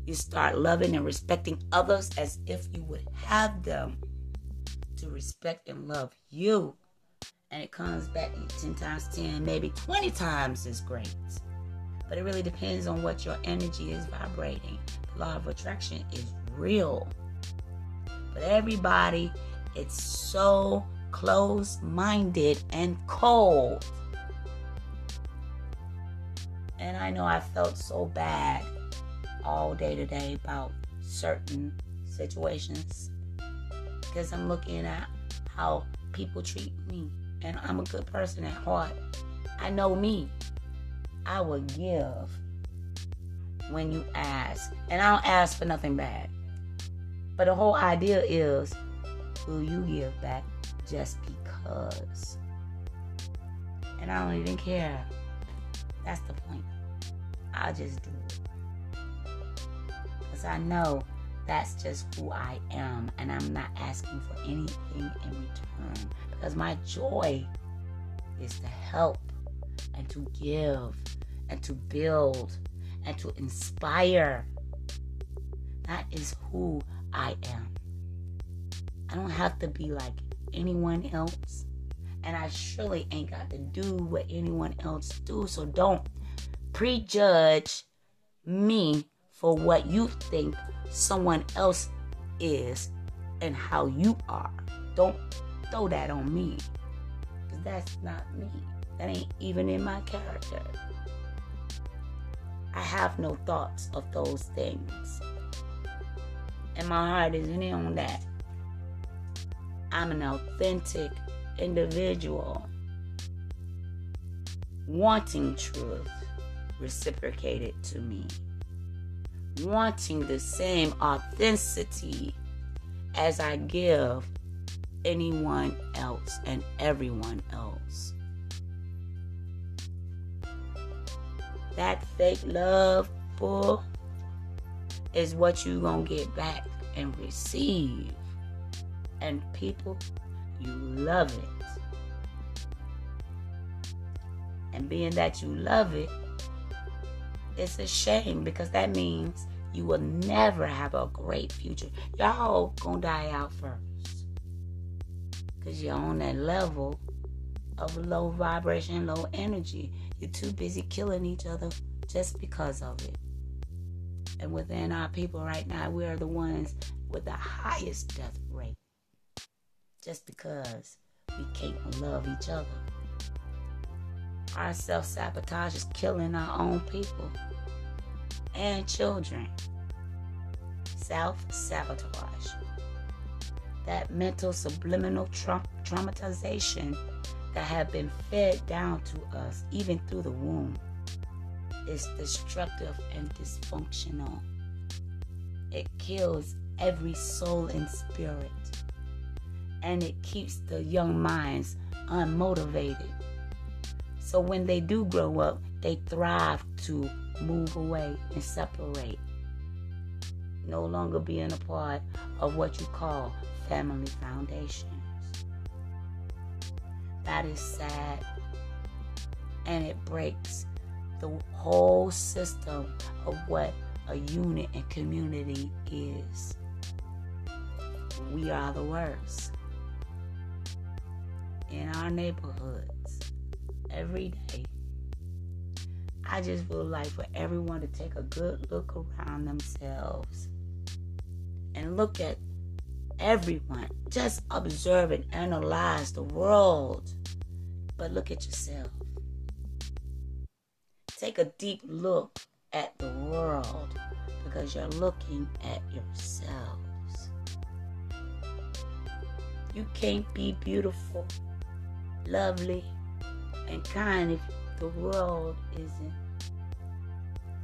you start loving and respecting others as if you would have them to respect and love you. And it comes back 10 times 10, maybe 20 times as great. But it really depends on what your energy is vibrating. The law of attraction is real. But everybody, it's so close minded and cold. And I know I felt so bad all day today about certain situations because I'm looking at how people treat me. And I'm a good person at heart. I know me. I will give when you ask. And I don't ask for nothing bad. But the whole idea is will you give back just because? And I don't even care. That's the point. I'll just do it. Because I know that's just who I am. And I'm not asking for anything in return. Because my joy is to help and to give and to build and to inspire. That is who I am. I don't have to be like anyone else. And I surely ain't got to do what anyone else do. So don't prejudge me for what you think someone else is and how you are. Don't throw that on me. Because that's not me. That ain't even in my character. I have no thoughts of those things. And my heart isn't in on that. I'm an authentic individual wanting truth reciprocated to me, wanting the same authenticity as I give anyone else and everyone else. that fake love, bull, is what you're gonna get back and receive. And people, you love it. And being that you love it, it's a shame because that means you will never have a great future. Y'all gonna die out first. Because you're on that level of low vibration, low energy. You're too busy killing each other just because of it. And within our people right now, we are the ones with the highest death rate. Just because we can't love each other. Our self sabotage is killing our own people and children. Self sabotage. That mental subliminal tra- traumatization that have been fed down to us, even through the womb, is destructive and dysfunctional. It kills every soul and spirit, and it keeps the young minds unmotivated. So when they do grow up, they thrive to move away and separate. No longer being a part of what you call family foundations. That is sad. And it breaks the whole system of what a unit and community is. We are the worst. In our neighborhoods, every day, I just would like for everyone to take a good look around themselves and look at everyone. Just observe and analyze the world. But look at yourself. Take a deep look at the world because you're looking at yourselves. You can't be beautiful, lovely, and kind if the world isn't.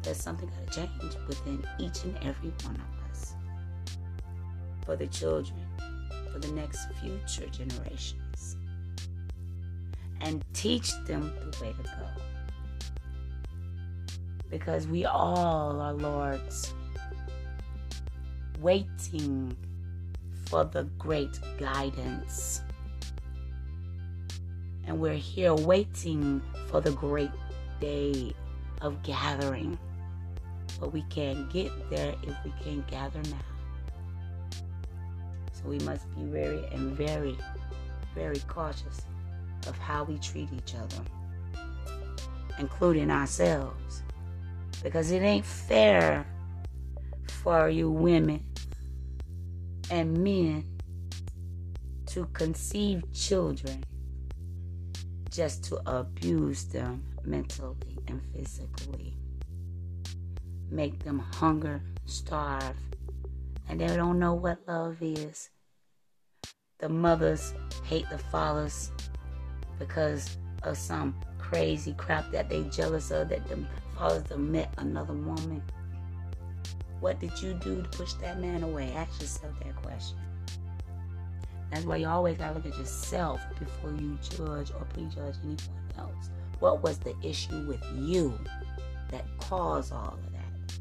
There's something got to change within each and every one of us. For the children, for the next future generations. And teach them the way to go. Because we all are Lord's, waiting for the great guidance and we're here waiting for the great day of gathering. But we can't get there if we can't gather now. So we must be very and very, very cautious of how we treat each other, including ourselves. Because it ain't fair for you women and men to conceive children just to abuse them mentally and physically. Make them hunger, starve, and they don't know what love is. The mothers hate the fathers because of some crazy crap that they jealous of that the fathers have met another woman. What did you do to push that man away? Ask yourself that question. That's why you always gotta look at yourself before you judge or prejudge anyone else. What was the issue with you that caused all of that?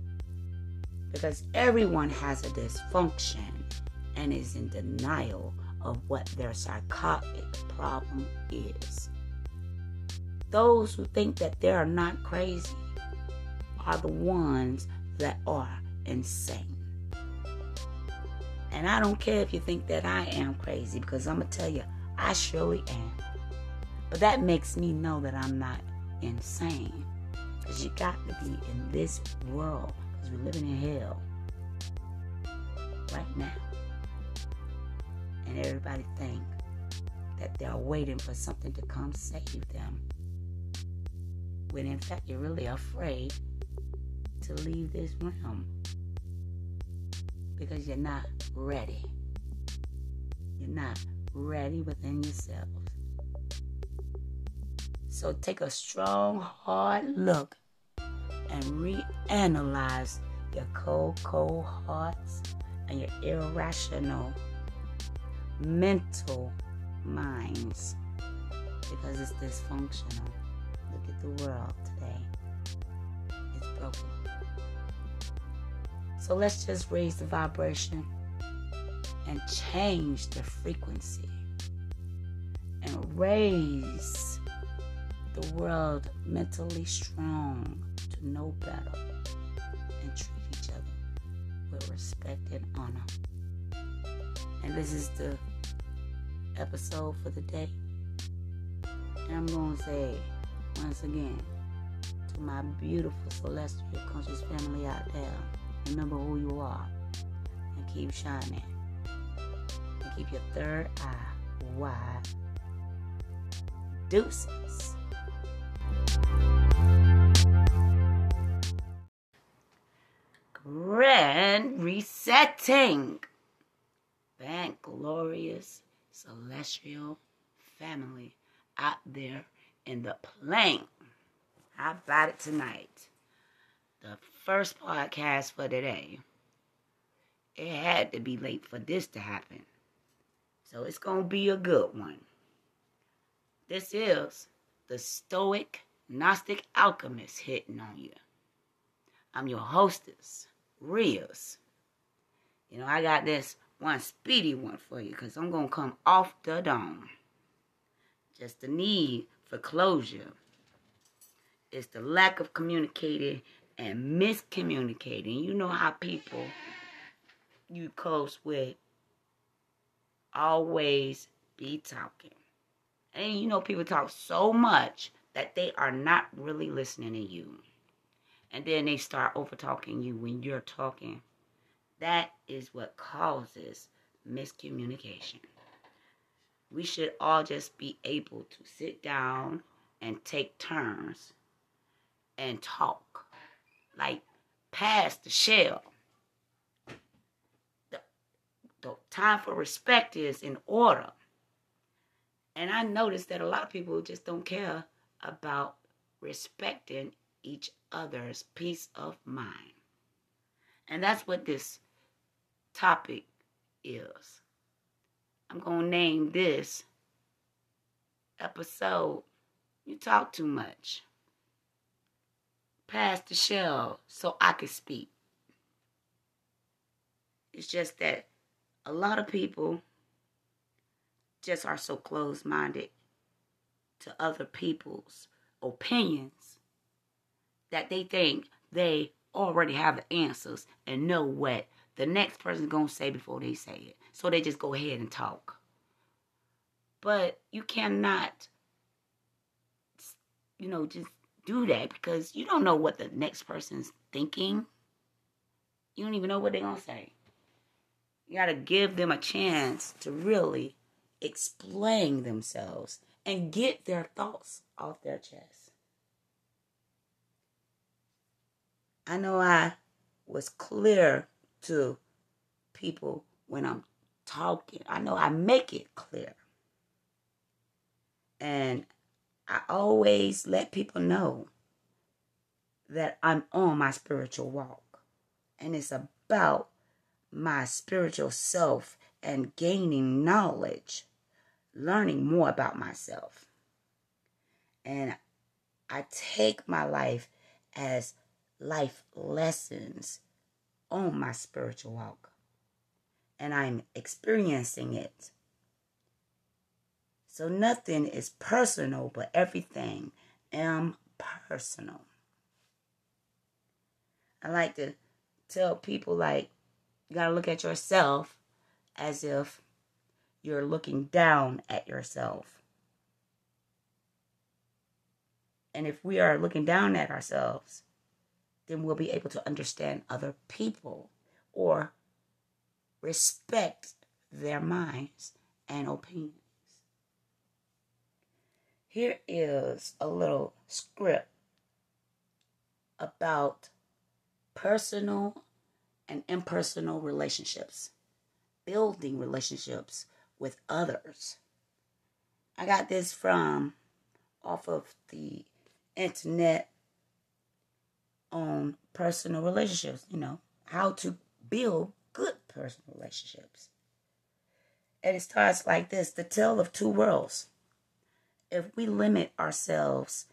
Because everyone has a dysfunction and is in denial of what their psychotic problem is. Those who think that they are not crazy are the ones that are insane. And I don't care if you think that I am crazy because I'm going to tell you, I surely am. But that makes me know that I'm not insane. Because you got to be in this world because we're living in hell right now. And everybody think that they're waiting for something to come save them. When in fact you're really afraid to leave this realm because you're not ready. You're not ready within yourselves. So take a strong, hard look and reanalyze your cold, cold hearts and your irrational mental minds because it's dysfunctional. Look at the world today. It's broken. So let's just raise the vibration and change the frequency and raise the world mentally strong to know better and treat each other with respect and honor. And this is the episode for the day. And I'm going to say once again to my beautiful celestial conscious family out there remember who you are and keep shining. And keep your third eye wide. Deuces. Grand resetting. Thank glorious celestial family out there in the plane. How about it tonight? The first podcast for today. It had to be late for this to happen. So it's going to be a good one. This is the Stoic Gnostic Alchemist hitting on you. I'm your hostess, Rios. You know, I got this one speedy one for you because I'm going to come off the dome. Just the need for closure. It's the lack of communicating and miscommunicating. You know how people you close with always be talking. And you know people talk so much that they are not really listening to you. And then they start over talking you when you're talking that is what causes miscommunication. We should all just be able to sit down and take turns and talk. Like past the shell. The, the time for respect is in order. And I noticed that a lot of people just don't care about respecting each other's peace of mind. And that's what this topic is. I'm going to name this episode You Talk Too Much. Pass the shell so I could speak. It's just that a lot of people just are so closed minded to other people's opinions that they think they already have the answers and know what the next person's to say before they say it. So they just go ahead and talk. But you cannot, you know, just do that because you don't know what the next person's thinking. You don't even know what they're going to say. You got to give them a chance to really explain themselves and get their thoughts off their chest. I know I was clear to people when I'm talking. I know I make it clear. And I always let people know that I'm on my spiritual walk. And it's about my spiritual self and gaining knowledge, learning more about myself. And I take my life as life lessons on my spiritual walk. And I'm experiencing it. So nothing is personal, but everything am personal. I like to tell people like you got to look at yourself as if you're looking down at yourself. And if we are looking down at ourselves, then we'll be able to understand other people or respect their minds and opinions. Here is a little script about personal and impersonal relationships, building relationships with others. I got this from off of the internet on personal relationships, you know, how to build good personal relationships. And it starts like this the tale of two worlds. If we limit ourselves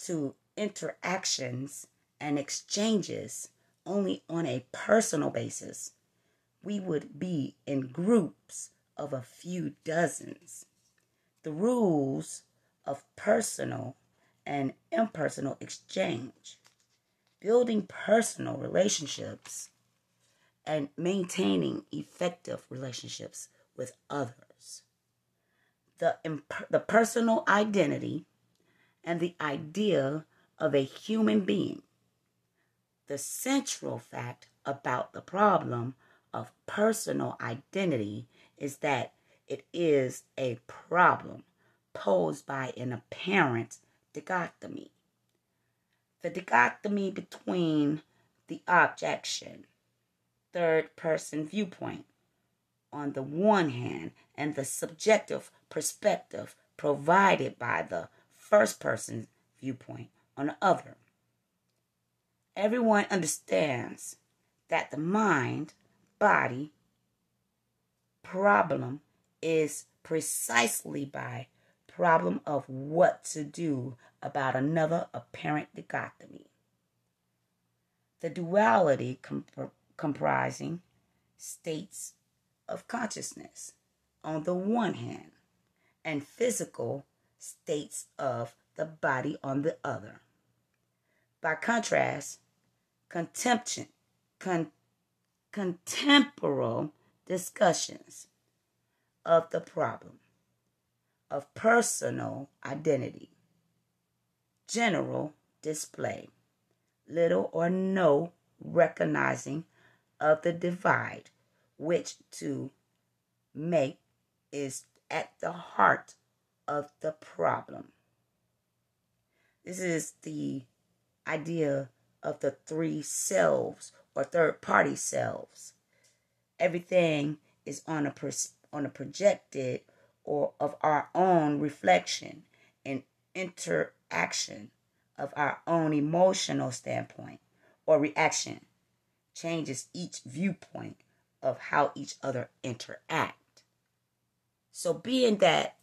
to interactions and exchanges only on a personal basis, we would be in groups of a few dozens. The rules of personal and impersonal exchange building personal relationships and maintaining effective relationships with others. The, imp- the personal identity and the idea of a human being. The central fact about the problem of personal identity is that it is a problem posed by an apparent dichotomy. The dichotomy between the objection, third person viewpoint, on the one hand, and the subjective perspective provided by the first person viewpoint on the other. Everyone understands that the mind body problem is precisely by problem of what to do about another apparent dichotomy. The duality comp- comprising states of consciousness on the one hand and physical states of the body on the other. By contrast, contemption, con- contemporary discussions of the problem of personal identity, general display, little or no recognizing of the divide, which to make is at the heart of the problem. This is the idea of the three selves or third party selves. Everything is on a pers- on a projected or of our own reflection and interaction of our own emotional standpoint or reaction changes each viewpoint of how each other interact. So being that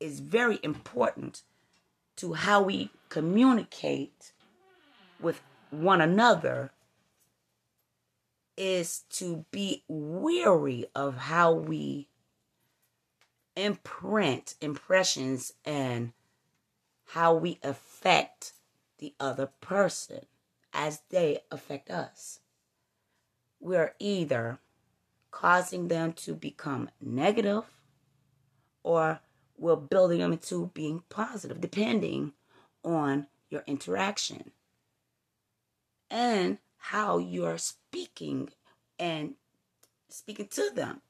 is very important to how we communicate with one another is to be weary of how we imprint impressions and how we affect the other person as they affect us. We're either causing them to become negative or we're building them into being positive, depending on your interaction and how you're speaking and speaking to them.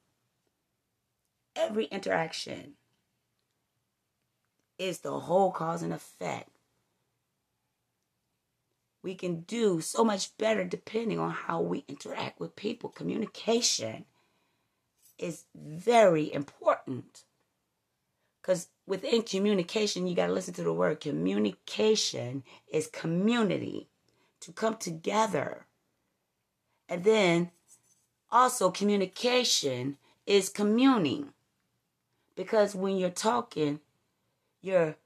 Every interaction is the whole cause and effect. We can do so much better depending on how we interact with people. Communication is very important. Because within communication, you got to listen to the word communication is community to come together. And then also, communication is communing. Because when you're talking, you're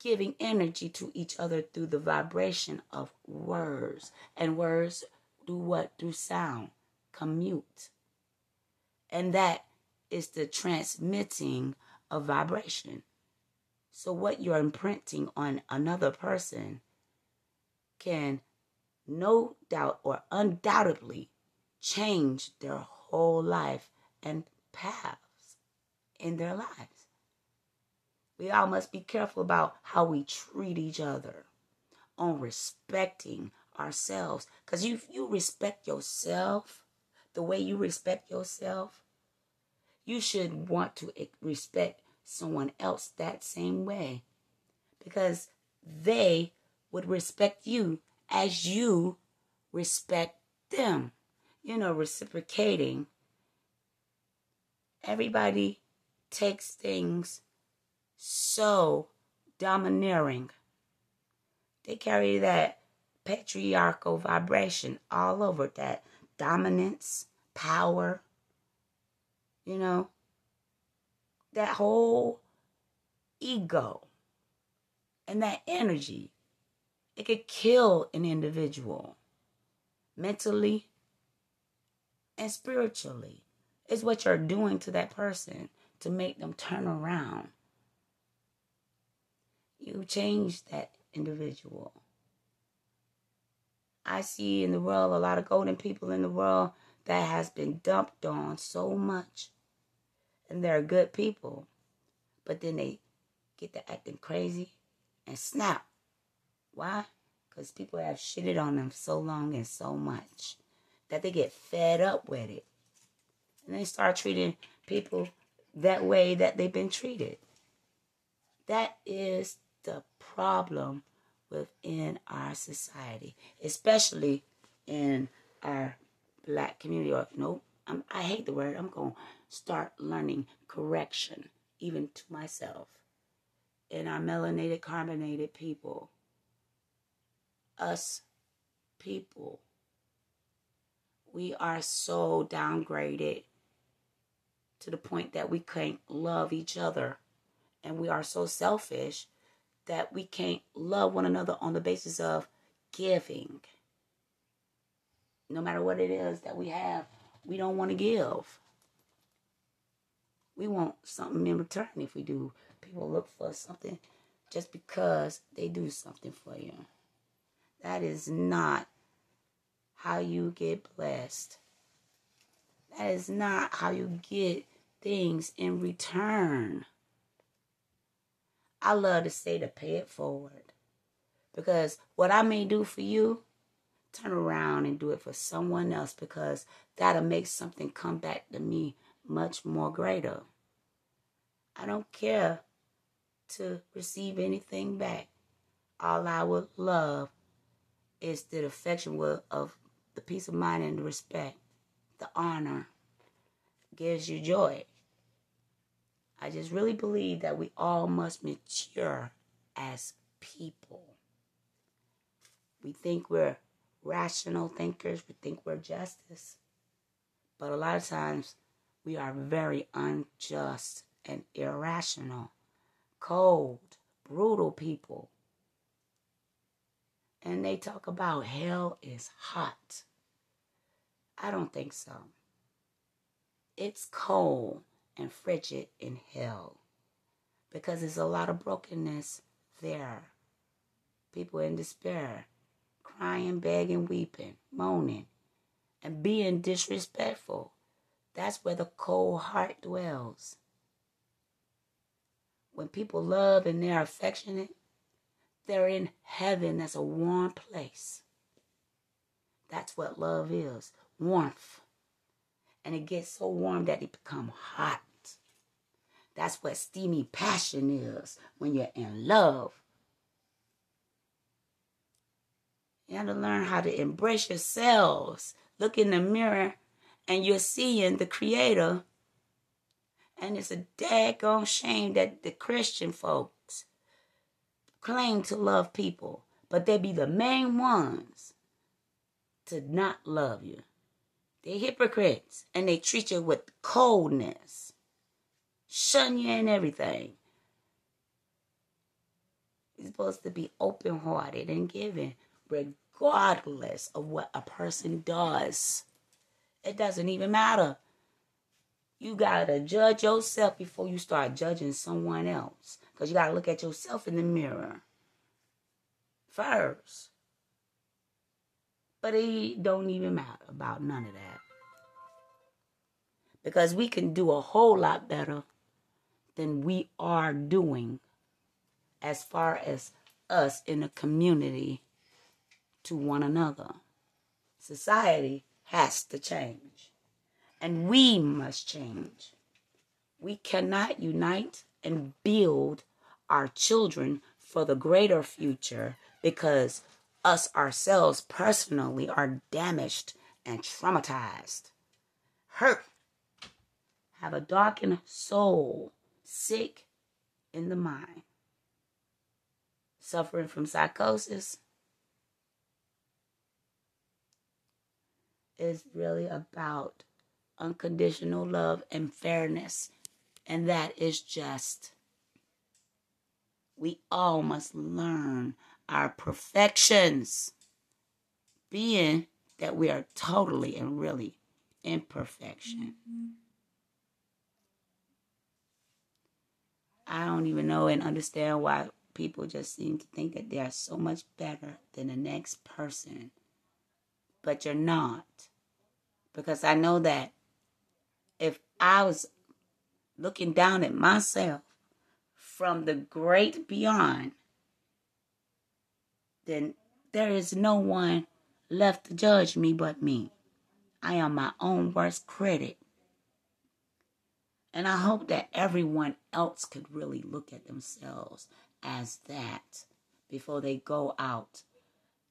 giving energy to each other through the vibration of words. And words do what? Do sound. Commute. And that is the transmitting of vibration. So, what you're imprinting on another person can no doubt or undoubtedly change their whole life and paths in their lives. We all must be careful about how we treat each other on respecting ourselves. Because if you respect yourself the way you respect yourself, you should want to respect someone else that same way. Because they would respect you as you respect them. You know, reciprocating. Everybody takes things so domineering. They carry that patriarchal vibration all over that dominance, power, you know, that whole ego and that energy it could kill an individual mentally and spiritually. It's what you're doing to that person to make them turn around. You change that individual. I see in the world a lot of golden people in the world that has been dumped on so much. And they're good people. But then they get to acting crazy and snap. Why? Because people have shitted on them so long and so much that they get fed up with it. And they start treating people that way that they've been treated. That is the problem within our society, especially in our black community. Or no, I'm, I hate the word. I'm going to start learning correction, even to myself. In our melanated, carbonated people, us people, we are so downgraded to the point that we can't love each other. And we are so selfish that we can't love one another on the basis of giving. No matter what it is that we have, we don't want to give. We want something in return if we do. People look for something just because they do something for you. That is not how you get blessed. That is not how you get things in return. I love to say to pay it forward. Because what I may do for you, turn around and do it for someone else because that'll make something come back to me much more greater. I don't care to receive anything back. All I would love is the affection of the peace of mind and the respect, the honor gives you joy. I just really believe that we all must mature as people. We think we're rational thinkers, we think we're justice. But a lot of times we are very unjust and irrational, cold, brutal people. And they talk about hell is hot. I don't think so. It's cold and frigid in hell because there's a lot of brokenness there. People in despair, crying, begging, weeping, moaning, and being disrespectful. That's where the cold heart dwells. When people love and they're affectionate, they're in heaven. That's a warm place. That's what love is warmth. And it gets so warm that it becomes hot. That's what steamy passion is when you're in love. You have to learn how to embrace yourselves. Look in the mirror and you're seeing the Creator. And it's a daggone shame that the Christian folks claim to love people, but they be the main ones to not love you. They're hypocrites and they treat you with coldness shun you and everything. You're supposed to be open hearted and giving, regardless of what a person does. It doesn't even matter. You gotta judge yourself before you start judging someone else. Because you gotta look at yourself in the mirror first. But it don't even matter about none of that. Because we can do a whole lot better than we are doing as far as us in a community to one another. Society has to change, and we must change. We cannot unite and build our children for the greater future because us ourselves personally are damaged and traumatized, hurt, have a darkened soul, sick in the mind, suffering from psychosis, is really about unconditional love and fairness, and that is just. We all must learn our perfections, being that we are totally and really imperfection. Mm-hmm. I don't even know and understand why people just seem to think that they are so much better than the next person but you're not. Because I know that if I was looking down at myself from the great beyond, then there is no one left to judge me but me. I am my own worst critic. And I hope that everyone else could really look at themselves as that before they go out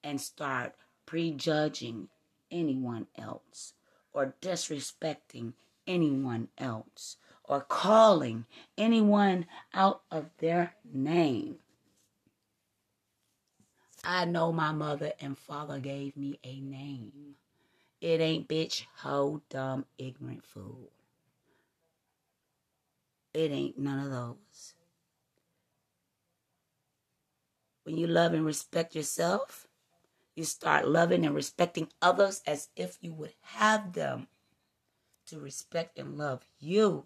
and start prejudging anyone else or disrespecting anyone else or calling anyone out of their name. I know my mother and father gave me a name. It ain't bitch, hoe, dumb, ignorant fool. It ain't none of those. When you love and respect yourself, you start loving and respecting others as if you would have them to respect and love you.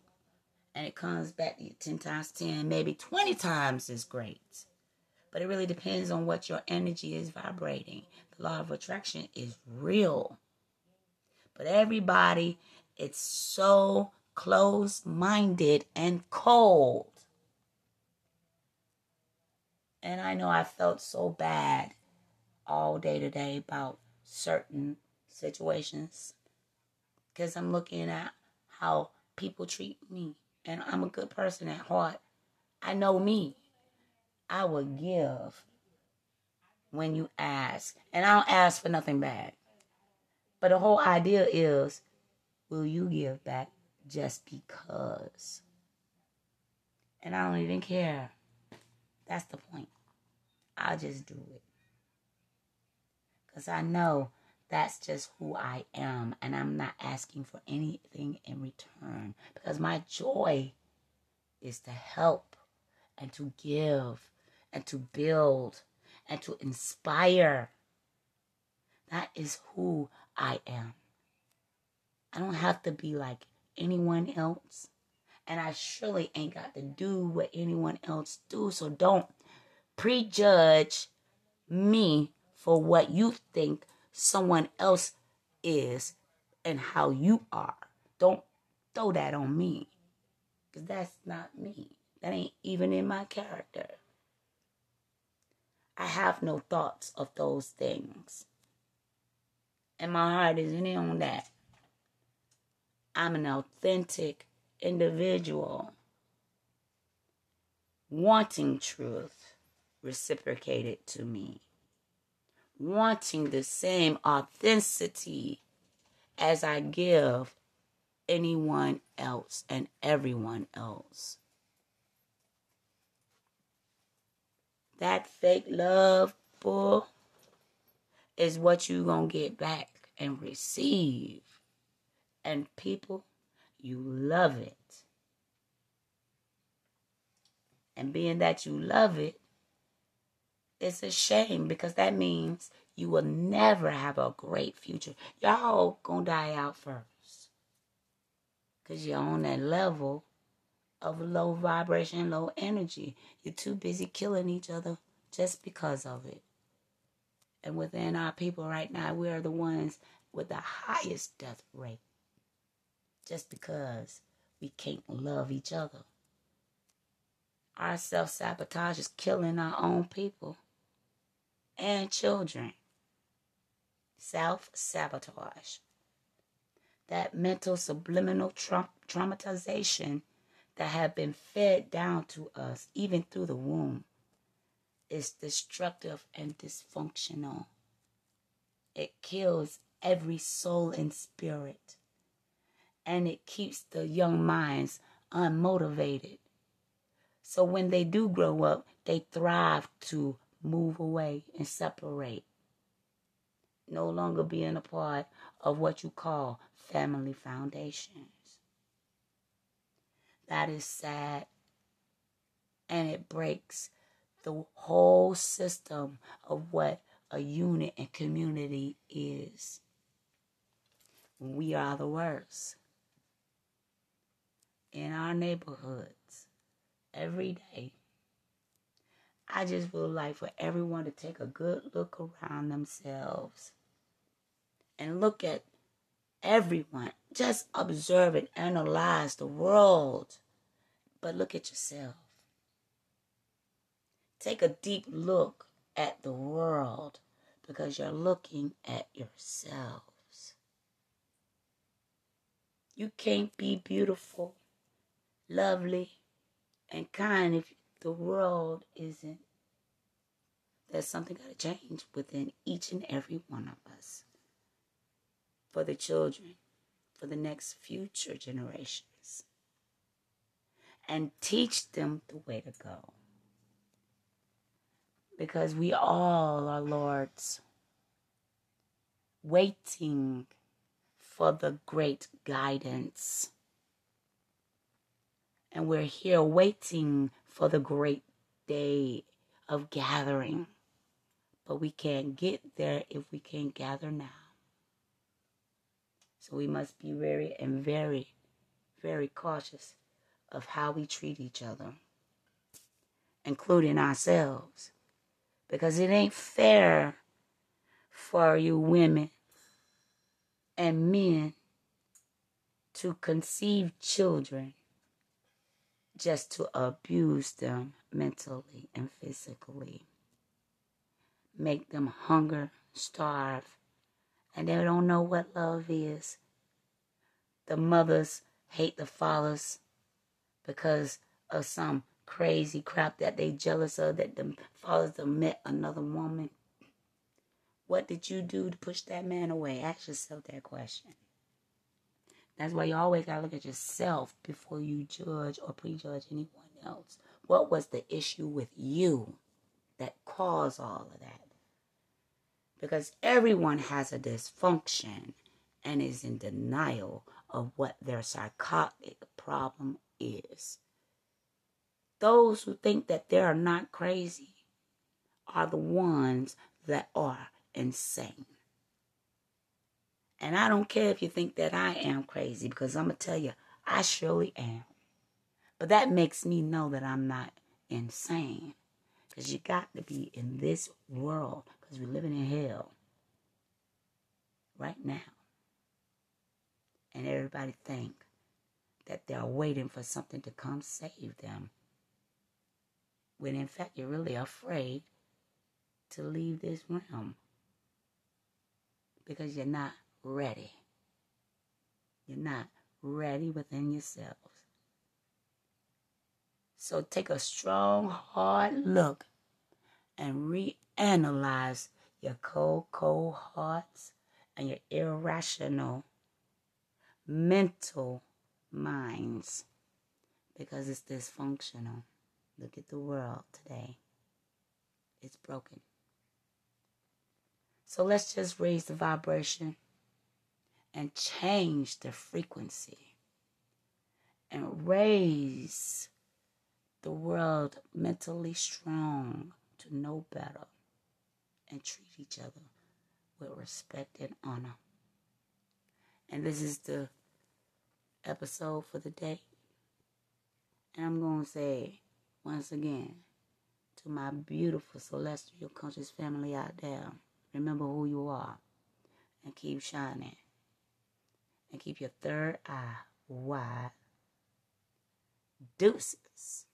And it comes back to you 10 times 10, maybe 20 times as great. But it really depends on what your energy is vibrating. The law of attraction is real. But everybody, it's so close minded and cold. And I know I felt so bad all day today about certain situations because I'm looking at how people treat me. And I'm a good person at heart. I know me. I will give when you ask. And I don't ask for nothing back. But the whole idea is will you give back just because? And I don't even care. That's the point. I'll just do it. Because I know that's just who I am. And I'm not asking for anything in return. Because my joy is to help and to give and to build and to inspire. That is who I am. I don't have to be like anyone else. And I surely ain't got to do what anyone else do. So don't prejudge me for what you think someone else is and how you are. Don't throw that on me. Because that's not me. That ain't even in my character. I have no thoughts of those things. And my heart isn't in on that. I'm an authentic individual wanting truth reciprocated to me, wanting the same authenticity as I give anyone else and everyone else. That fake love, bull, is what you're gonna get back and receive. And people, you love it. And being that you love it, it's a shame because that means you will never have a great future. Y'all gonna die out first. Because you're on that level of low vibration, low energy. You're too busy killing each other just because of it. And within our people right now, we are the ones with the highest death rate. Just because we can't love each other. Our self sabotage is killing our own people and children. Self sabotage. That mental subliminal tra- traumatization that have been fed down to us, even through the womb, is destructive and dysfunctional. It kills every soul and spirit, and it keeps the young minds unmotivated. So when they do grow up, they thrive to move away and separate. No longer being a part of what you call family foundations. That is sad. And it breaks the whole system of what a unit and community is. We are the worst. In our neighborhoods, every day. I just would like for everyone to take a good look around themselves and look at everyone. Just observe and analyze the world. But look at yourself. Take a deep look at the world because you're looking at yourselves. You can't be beautiful, lovely, and kind if the world isn't. There's something got to change within each and every one of us for the children, for the next future generations, and teach them the way to go because we all are Lord's, waiting for the great guidance. And we're here waiting for the great day of gathering. But we can't get there if we can't gather now. So we must be very and very, very cautious of how we treat each other, including ourselves because it ain't fair for you women and men to conceive children just to abuse them mentally and physically. Make them hunger, starve, and they don't know what love is. The mothers hate the fathers because of some crazy crap that they jealous of that the fathers have met another woman. What did you do to push that man away? Ask yourself that question. That's why you always gotta look at yourself before you judge or prejudge anyone else. What was the issue with you that caused all of that? Because everyone has a dysfunction and is in denial of what their psychotic problem is. Those who think that they are not crazy are the ones that are insane. And I don't care if you think that I am crazy because I'm going to tell you, I surely am. But that makes me know that I'm not insane. Because you got to be in this world because we're living in hell right now. And everybody think that they're waiting for something to come save them when in fact you're really afraid to leave this realm because you're not ready. You're not ready within yourselves. So take a strong, hard look and reanalyze your cold, cold hearts and your irrational mental minds because it's dysfunctional. Look at the world today. It's broken. So let's just raise the vibration and change the frequency and raise the world mentally strong to know better and treat each other with respect and honor. And this is the episode for the day. And I'm going to say, once again to my beautiful celestial conscious family out there. Remember who you are and keep shining. And keep your third eye wide. Deuces.